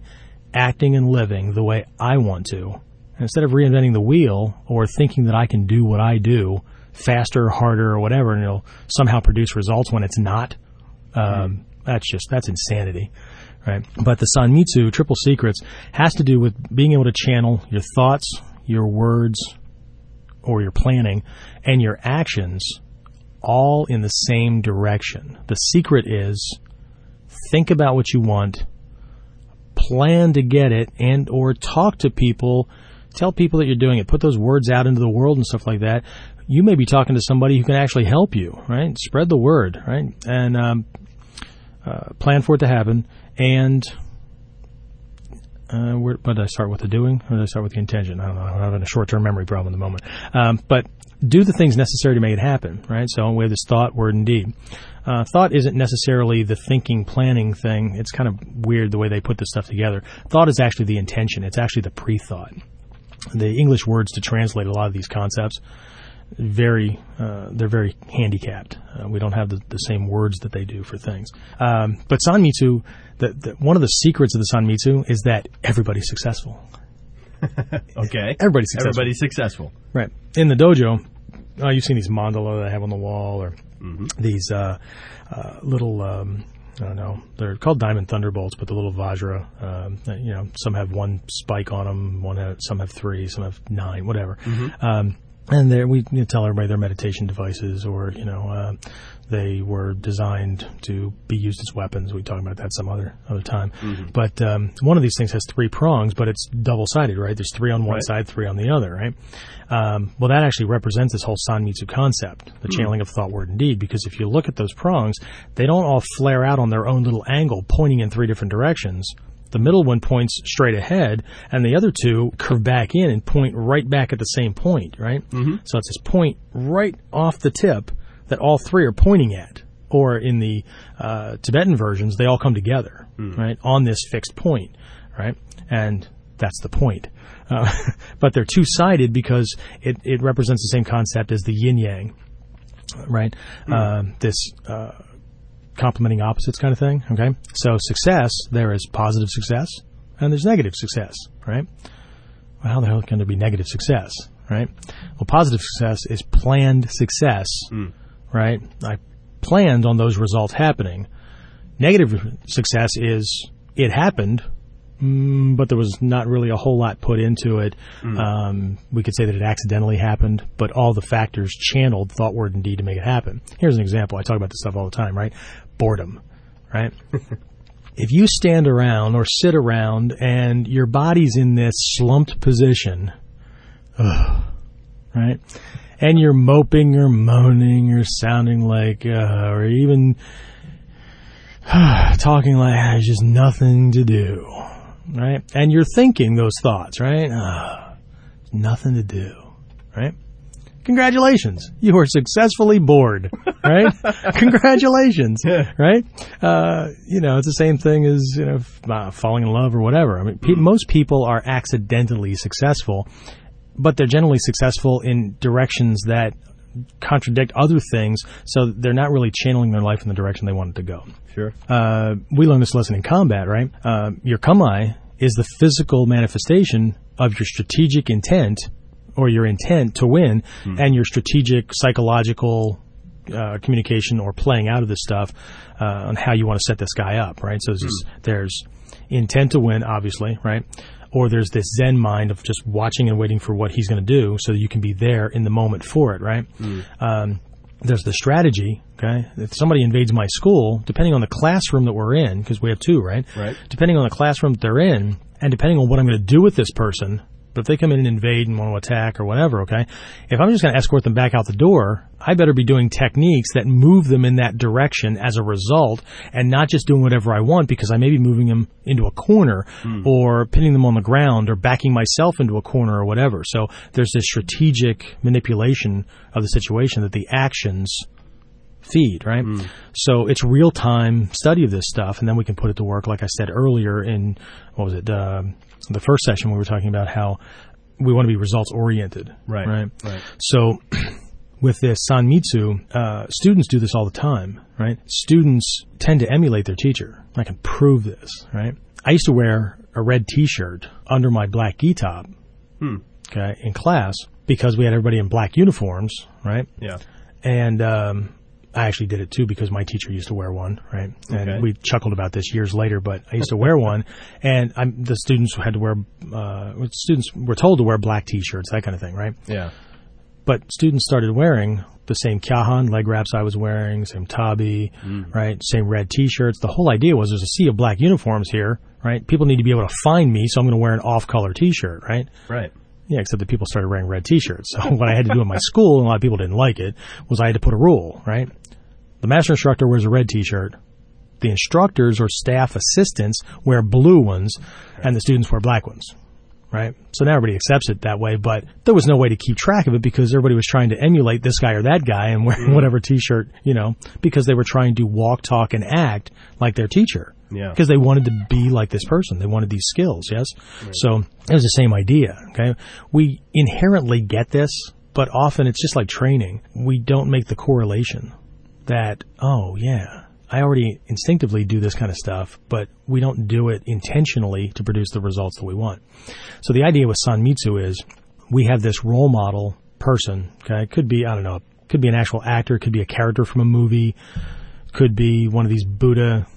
acting, and living the way I want to, instead of reinventing the wheel or thinking that I can do what I do faster, harder, or whatever, and it'll somehow produce results when it's not. Um, mm. That's just that's insanity right? But the Sanmitsu Triple Secrets has to do with being able to channel your thoughts, your words, or your planning, and your actions all in the same direction. The secret is think about what you want, plan to get it, and or talk to people, tell people that you're doing it, put those words out into the world and stuff like that. You may be talking to somebody who can actually help you, right? Spread the word, right? And um, uh, plan for it to happen, and uh, where, did I start with the doing, or did I start with the intention? I don't know. I'm having a short-term memory problem at the moment. Um, but do the things necessary to make it happen, right? So we have this thought, word, and deed. Uh, thought isn't necessarily the thinking, planning thing. It's kind of weird the way they put this stuff together. Thought is actually the intention. It's actually the pre-thought. The English words to translate a lot of these concepts very uh, they're very handicapped. Uh, we don't have the, the, same words that they do for things. Um, but Sanmitsu, the, the, one of the secrets of the Sanmitsu is that everybody's successful. <laughs> okay, everybody's successful. Everybody's successful. Right in the dojo. Uh, you've seen these mandala that I have on the wall, or mm-hmm. these uh, uh, little. Um, I don't know. They're called diamond thunderbolts, but the little vajra. Um, you know, some have one spike on them. One have, some have three. Some have nine. Whatever. Mm-hmm. Um, and there we tell everybody they're meditation devices or you know uh, they were designed to be used as weapons we talk about that some other other time mm-hmm. but um, one of these things has three prongs but it's double sided right there's three on one right. side three on the other right um, well that actually represents this whole sanmitsu concept the mm-hmm. channeling of thought word and deed because if you look at those prongs they don't all flare out on their own little angle pointing in three different directions the middle one points straight ahead, and the other two curve back in and point right back at the same point, right? Mm-hmm. So it's this point right off the tip that all three are pointing at. Or in the uh, Tibetan versions, they all come together, mm. right, on this fixed point, right? And that's the point. Uh, <laughs> but they're two sided because it, it represents the same concept as the yin yang, right? Mm. Uh, this uh, complementing opposites kind of thing. Okay, so success there is positive success and there's negative success, right? Well, how the hell can there be negative success, right? Well, positive success is planned success, mm. Right? I planned on those results happening. Negative success is it happened, Mm, but there was not really a whole lot put into it. Mm. Um, we could say that it accidentally happened, but all the factors channeled thought, word, and deed to make it happen. Here's an example. I talk about this stuff all the time, right? Boredom, right? <laughs> if you stand around or sit around and your body's in this slumped position, ugh, right? And you're moping or moaning or sounding like, uh, or even <sighs> talking like there's just nothing to do right? And you're thinking those thoughts, right? Uh, nothing to do, right? Congratulations, you are successfully bored, right? <laughs> Congratulations, right? Uh, you know, it's the same thing as you know uh, falling in love or whatever. I mean, pe- most people are accidentally successful, but they're generally successful in directions that contradict other things, so they're not really channeling their life in the direction they want it to go. Sure. Uh, we learned this lesson in combat, right? Uh, your kamae is the physical manifestation of your strategic intent or your intent to win mm. and your strategic psychological uh, communication or playing out of this stuff uh, on how you want to set this guy up, right? So this, there's intent to win, obviously, right? Or there's this Zen mind of just watching and waiting for what he's going to do, so that you can be there in the moment for it, right? Um, there's the strategy. Okay, if somebody invades my school, depending on the classroom that we're in, because we have two, right? Right. Depending on the classroom that they're in, and depending on what I'm going to do with this person, but if they come in and invade and want to attack or whatever, okay, if I'm just going to escort them back out the door, I better be doing techniques that move them in that direction as a result, and not just doing whatever I want because I may be moving them into a corner or pinning them on the ground or backing myself into a corner or whatever. So there's this strategic manipulation of the situation that the actions feed, right? So it's real time study of this stuff, and then we can put it to work. Like I said earlier in what was it, uh, the first session we were talking about how we want to be results oriented, Right, Right. right. So <clears throat> with this sanmitsu, uh, students do this all the time, right? Students tend to emulate their teacher. I can prove this, right? I used to wear a red T-shirt under my black gi top, okay, in class because we had everybody in black uniforms, right? Yeah. And um, I actually did it too because my teacher used to wear one, right? And Okay. we chuckled about this years later, but I used to wear one, and I'm, the students had to wear. Uh, students were told to wear black T-shirts, that kind of thing, right? Yeah. But students started wearing the same kyahan leg wraps I was wearing, same tabi, Mm. right? Same red T-shirts. The whole idea was there's a sea of black uniforms here, right? People need to be able to find me, so I'm going to wear an off-color T-shirt, right? Right. Yeah, except that people started wearing red T-shirts. <laughs> So what I had to do in my school, and a lot of people didn't like it, was I had to put a rule, right? The master instructor wears a red T-shirt. The instructors or staff assistants wear blue ones, and the students wear black ones, right? So now everybody accepts it that way, but there was no way to keep track of it because everybody was trying to emulate this guy or that guy and wear mm-hmm. whatever T-shirt, you know, because they were trying to walk, talk, and act like their teacher Yeah. because they wanted to be like this person. They wanted these skills, yes? So it was the same idea, okay? We inherently get this, but often it's just like training. We don't make the correlation that, oh, yeah, I already instinctively do this kind of stuff, but we don't do it intentionally to produce the results that we want. So the idea with Sanmitsu is we have this role model person, okay? It could be, I don't know, could be an actual actor, could be a character from a movie, could be one of these Buddha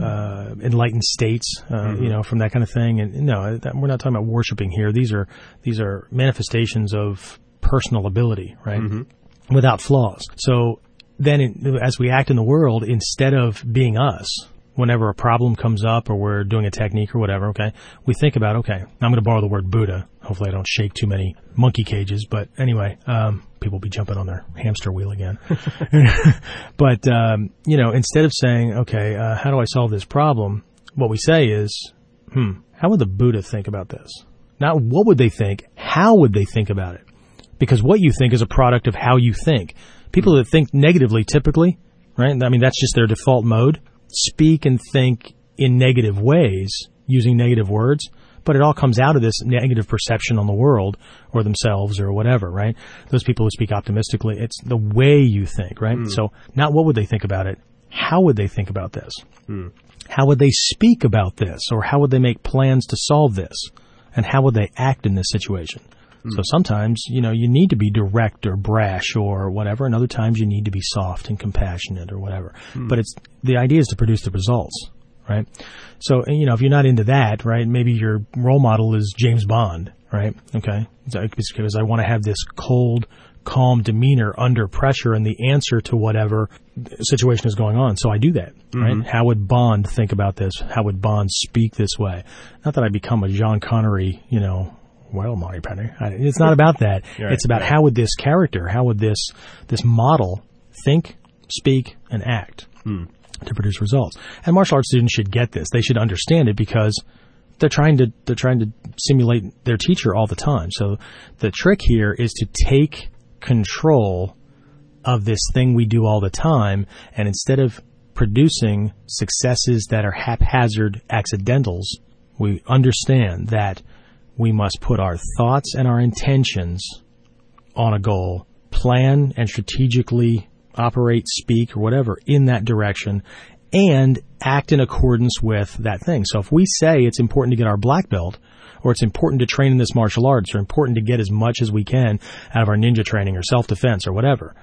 uh, enlightened states, uh, you know, from that kind of thing. And no, that, we're not talking about worshiping here. These are these are manifestations of personal ability, right? Without flaws. So then, in, as we act in the world, instead of being us, whenever a problem comes up or we're doing a technique or whatever, okay, we think about, okay, I'm going to borrow the word Buddha. Hopefully, I don't shake too many monkey cages. But anyway, um, people be jumping on their hamster wheel again. <laughs> but um, you know, instead of saying, okay, uh, how do I solve this problem? What we say is, hmm, how would the Buddha think about this? Not what would they think, how would they think about it? Because what you think is a product of how you think. People that think negatively typically, right? I mean, that's just their default mode. Speak and think in negative ways using negative words, but it all comes out of this negative perception on the world or themselves or whatever, right? Those people who speak optimistically, it's the way you think, right? Hmm. So not what would they think about it, how would they think about this? Hmm. How would they speak about this or how would they make plans to solve this? And how would they act in this situation? Hmm. So sometimes, you know, you need to be direct or brash or whatever, and other times you need to be soft and compassionate or whatever. Hmm. But it's the idea is to produce the results, right? So, you know, if you're not into that, right, maybe your role model is James Bond, right? Okay. Because I want to have this cold, calm demeanor under pressure and the answer to whatever situation is going on. So I do that, right? Mm-hmm. How would Bond think about this? How would Bond speak this way? Not that I become a John Connery, you know, well, Moneypenny. It's not about that. <laughs> Right, it's about how would this character, how would this this model think, speak, and act hmm. to produce results. And martial arts students should get this. They should understand it because they're trying to they're trying to simulate their teacher all the time. So the trick here is to take control of this thing we do all the time and instead of producing successes that are haphazard accidentals, we understand that we must put our thoughts and our intentions on a goal, plan and strategically operate, speak, or whatever in that direction, and act in accordance with that thing. So if we say it's important to get our black belt, or it's important to train in this martial arts, or important to get as much as we can out of our ninja training or self defense or whatever,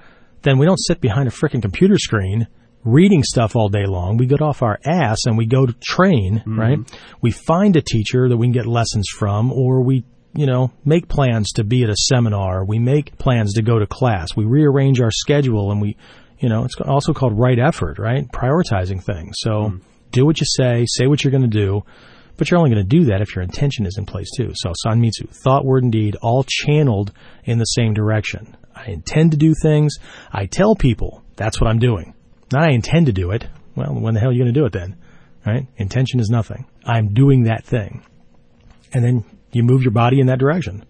then we don't sit behind a freaking computer screen reading stuff all day long. We get off our ass and we go to train, mm-hmm. right? We find a teacher that we can get lessons from, or we, you know, make plans to be at a seminar. We make plans to go to class. We rearrange our schedule and we, you know, it's also called right effort, right? Prioritizing things. So mm-hmm. do what you say, say what you're going to do. But you're only going to do that if your intention is in place too. So sanmitsu, thought, word, and deed, all channeled in the same direction. I intend to do things. I tell people that's what I'm doing. Not I intend to do it. Well, when the hell are you going to do it then? Right? Intention is nothing. I'm doing that thing. And then you move your body in that direction.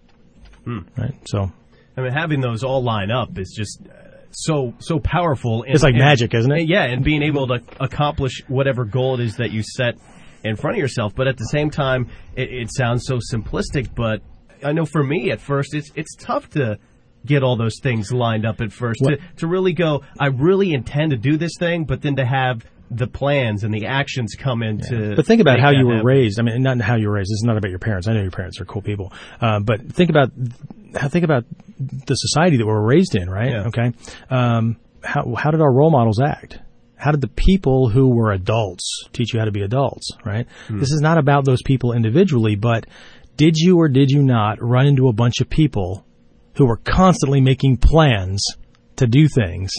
Right? So I mean, having those all line up is just uh, so so powerful. And, it's like and- magic, isn't it? Yeah, and being able to accomplish whatever goal it is that you set in front of yourself. But at the same time, it, it sounds so simplistic. But I know for me, at first, it's it's tough to get all those things lined up at first to, What- to really go. I really intend to do this thing, but then to have the plans and the actions come into. But think about how you were happen. raised. I mean, not how you were raised. This is not about your parents. I know your parents are cool people. Uh, but think about think about the society that we were raised in, right? Yeah. Okay. Um, how how did our role models act? How did the people who were adults teach you how to be adults, right? This is not about those people individually, but did you or did you not run into a bunch of people who were constantly making plans to do things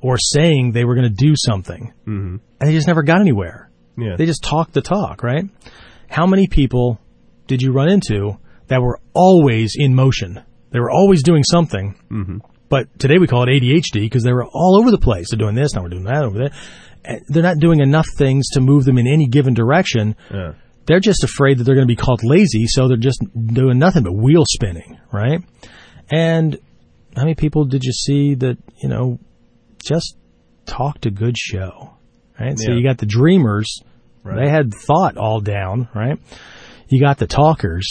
or saying they were going to do something and they just never got anywhere? Yeah. They just talked the talk, right? How many people did you run into that were always in motion? They were always doing something. Mm-hmm. But today we call it ADHD because they were all over the place. They're doing this, now we're doing that over there. And they're not doing enough things to move them in any given direction. Yeah. They're just afraid that they're going to be called lazy, so they're just doing nothing but wheel spinning, right? And how many people did you see that, you know, just talked a good show, right? So you got the dreamers, Right. they had thought all down, right? You got the talkers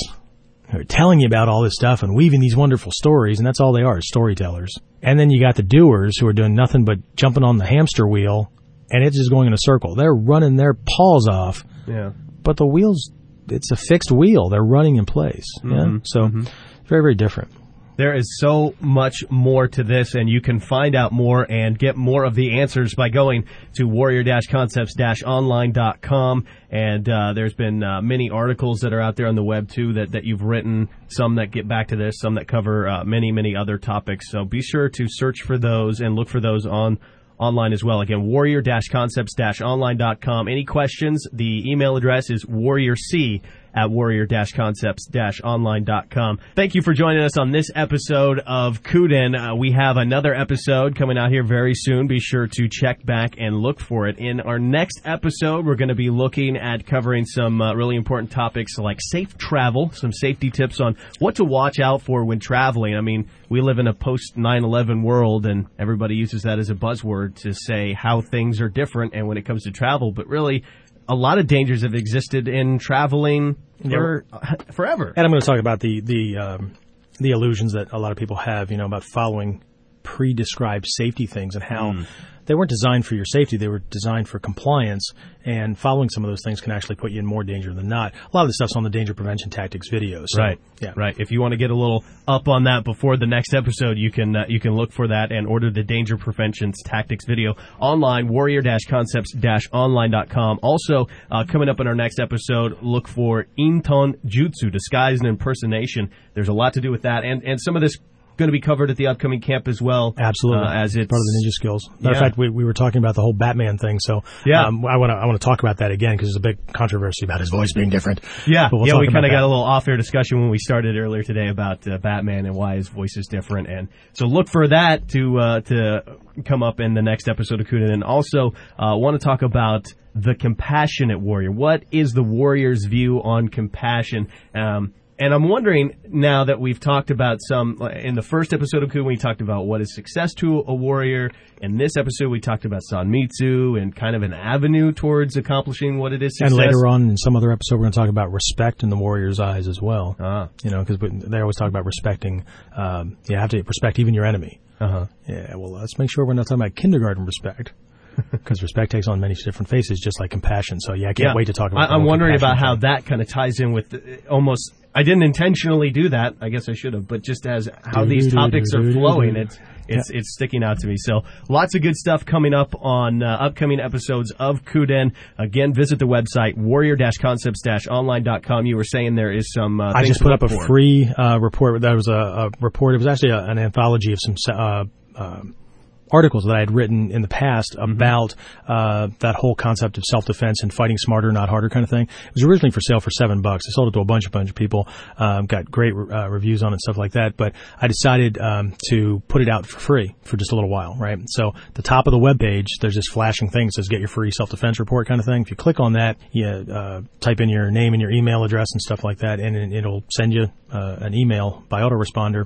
who are telling you about all this stuff and weaving these wonderful stories, and that's all they are, storytellers. And then you got the doers who are doing nothing but jumping on the hamster wheel, and it's just going in a circle. They're running their paws off, Yeah. but the wheels, it's a fixed wheel. They're running in place. Yeah. Mm-hmm. So mm-hmm. very, very different. There is so much more to this, and you can find out more and get more of the answers by going to warrior-concepts-online.com. And uh, there's been uh, many articles that are out there on the web too that, that you've written, some that get back to this, some that cover uh, many, many other topics. So be sure to search for those and look for those on online as well. Again, warrior-concepts-online.com. Any questions? The email address is warriorc at warrior-concepts-online.com. Thank you for joining us on this episode of Kuden. Uh, we have another episode coming out here very soon. Be sure to check back and look for it. In our next episode, we're going to be looking at covering some uh, really important topics like safe travel, some safety tips on what to watch out for when traveling. I mean, we live in a post 9/11 world and everybody uses that as a buzzword to say how things are different and when it comes to travel, but really a lot of dangers have existed in traveling for <laughs> forever. And I'm going to talk about the the um, the illusions that a lot of people have, you know, about following pre-described safety things and how they weren't designed for your safety; they were designed for compliance. And following some of those things can actually put you in more danger than not. A lot of the stuff's on the danger prevention tactics videos. So, Right. Yeah. Right. If you want to get a little up on that before the next episode, you can uh, you can look for that and order the Danger prevention Tactics video online, warrior-concepts-online.com. Also, uh, coming up in our next episode, look for Inton Jutsu, disguise and impersonation. There's a lot to do with that, and and some of this going to be covered at the upcoming camp as well. Absolutely, uh, as it's part of the ninja skills. Matter Yeah. of fact, we, we were talking about the whole Batman thing, so Yeah. um, I want to I want to talk about that again because there's a big controversy about his voice being different. Yeah, we'll yeah, we kind of got a little off-air discussion when we started earlier today about uh, Batman and why his voice is different, and so look for that to uh, to come up in the next episode of Kuden. And also, uh, want to talk about the compassionate warrior. What is the warrior's view on compassion? Um, and I'm wondering now that we've talked about some in the first episode of Kuden, we talked about what is success to a warrior. In this episode, we talked about Sanmitsu and kind of an avenue towards accomplishing what it is. Success. And later on in some other episode, we're going to talk about respect in the warrior's eyes as well. Ah. You know, because they always talk about respecting. Um, you have to respect even your enemy. Uh huh. Yeah, well, let's make sure we're not talking about kindergarten respect. <laughs> Because respect takes on many different faces, just like compassion. So, yeah, I can't wait to talk about. I, the I'm wondering about how that kind of ties in with uh, almost I didn't intentionally do that. I guess I should have, but just as how these topics are flowing, it's it's it's sticking out to me. So lots of good stuff coming up on uh, upcoming episodes of Kuden. Again, visit the website warrior-concepts-online.com. You were saying there is some. Uh, I just put up a for. free uh, report. That was a, a report. It was actually a, an anthology of some uh, um articles that I had written in the past Mm-hmm. about uh, that whole concept of self-defense and fighting smarter, not harder kind of thing. It was originally for sale for seven bucks. I sold it to a bunch of bunch of people. Um, got great uh, reviews on it, and stuff like that. But I decided um, to put it out for free for just a little while, right? So the top of the web page, there's this flashing thing that says "Get your free self-defense report" kind of thing. If you click on that, you uh, type in your name and your email address and stuff like that, and it- it'll send you uh, an email by autoresponder.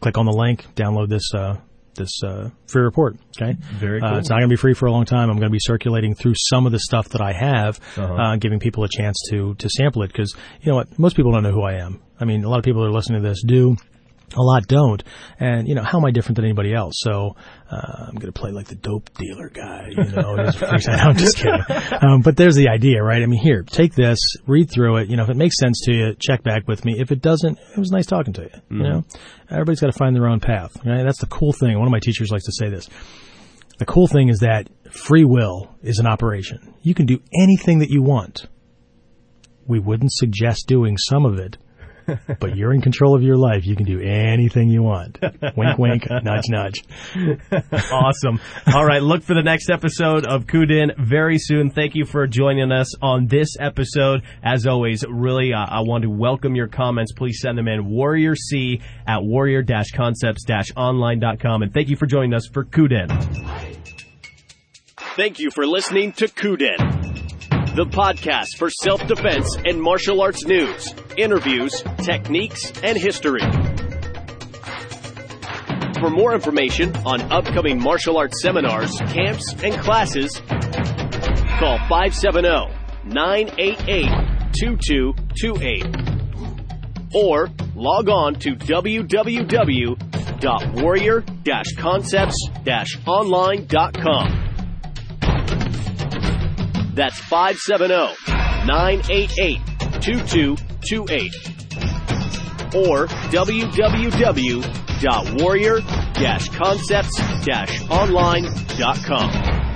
Click on the link, download this. Uh, this uh, free report. Okay, Very Uh, cool. it's not going to be free for a long time. I'm going to be circulating through some of the stuff that I have, Uh-huh. uh, giving people a chance to to sample it because you know what, most people don't know who I am. I mean, a lot of people that are listening to this do. A lot don't, and you know how am I different than anybody else? So uh, I'm going to play like the dope dealer guy, you know. a <laughs> I'm just kidding, um, but there's the idea, right? I mean, here, take this, read through it. You know, if it makes sense to you, check back with me. If it doesn't, it was nice talking to you. You know, everybody's got to find their own path. Right? That's the cool thing. One of my teachers likes to say this. The cool thing is that free will is an operation. You can do anything that you want. We wouldn't suggest doing some of it, but you're in control of your life. You can do anything you want. <laughs> wink, wink, nudge, nudge. <laughs> awesome. All right, look for the next episode of Kuden very soon. Thank you for joining us on this episode. As always, really, uh, I want to welcome your comments. Please send them in warrior c at warrior-concepts-online.com. And thank you for joining us for Kuden. Thank you for listening to Kuden, the podcast for self-defense and martial arts news, interviews, techniques, and history. For more information on upcoming martial arts seminars, camps, and classes, call 570-988-2228 or log on to www.warrior-concepts-online.com. That's 570-988-2228 or www.warrior-concepts-online.com.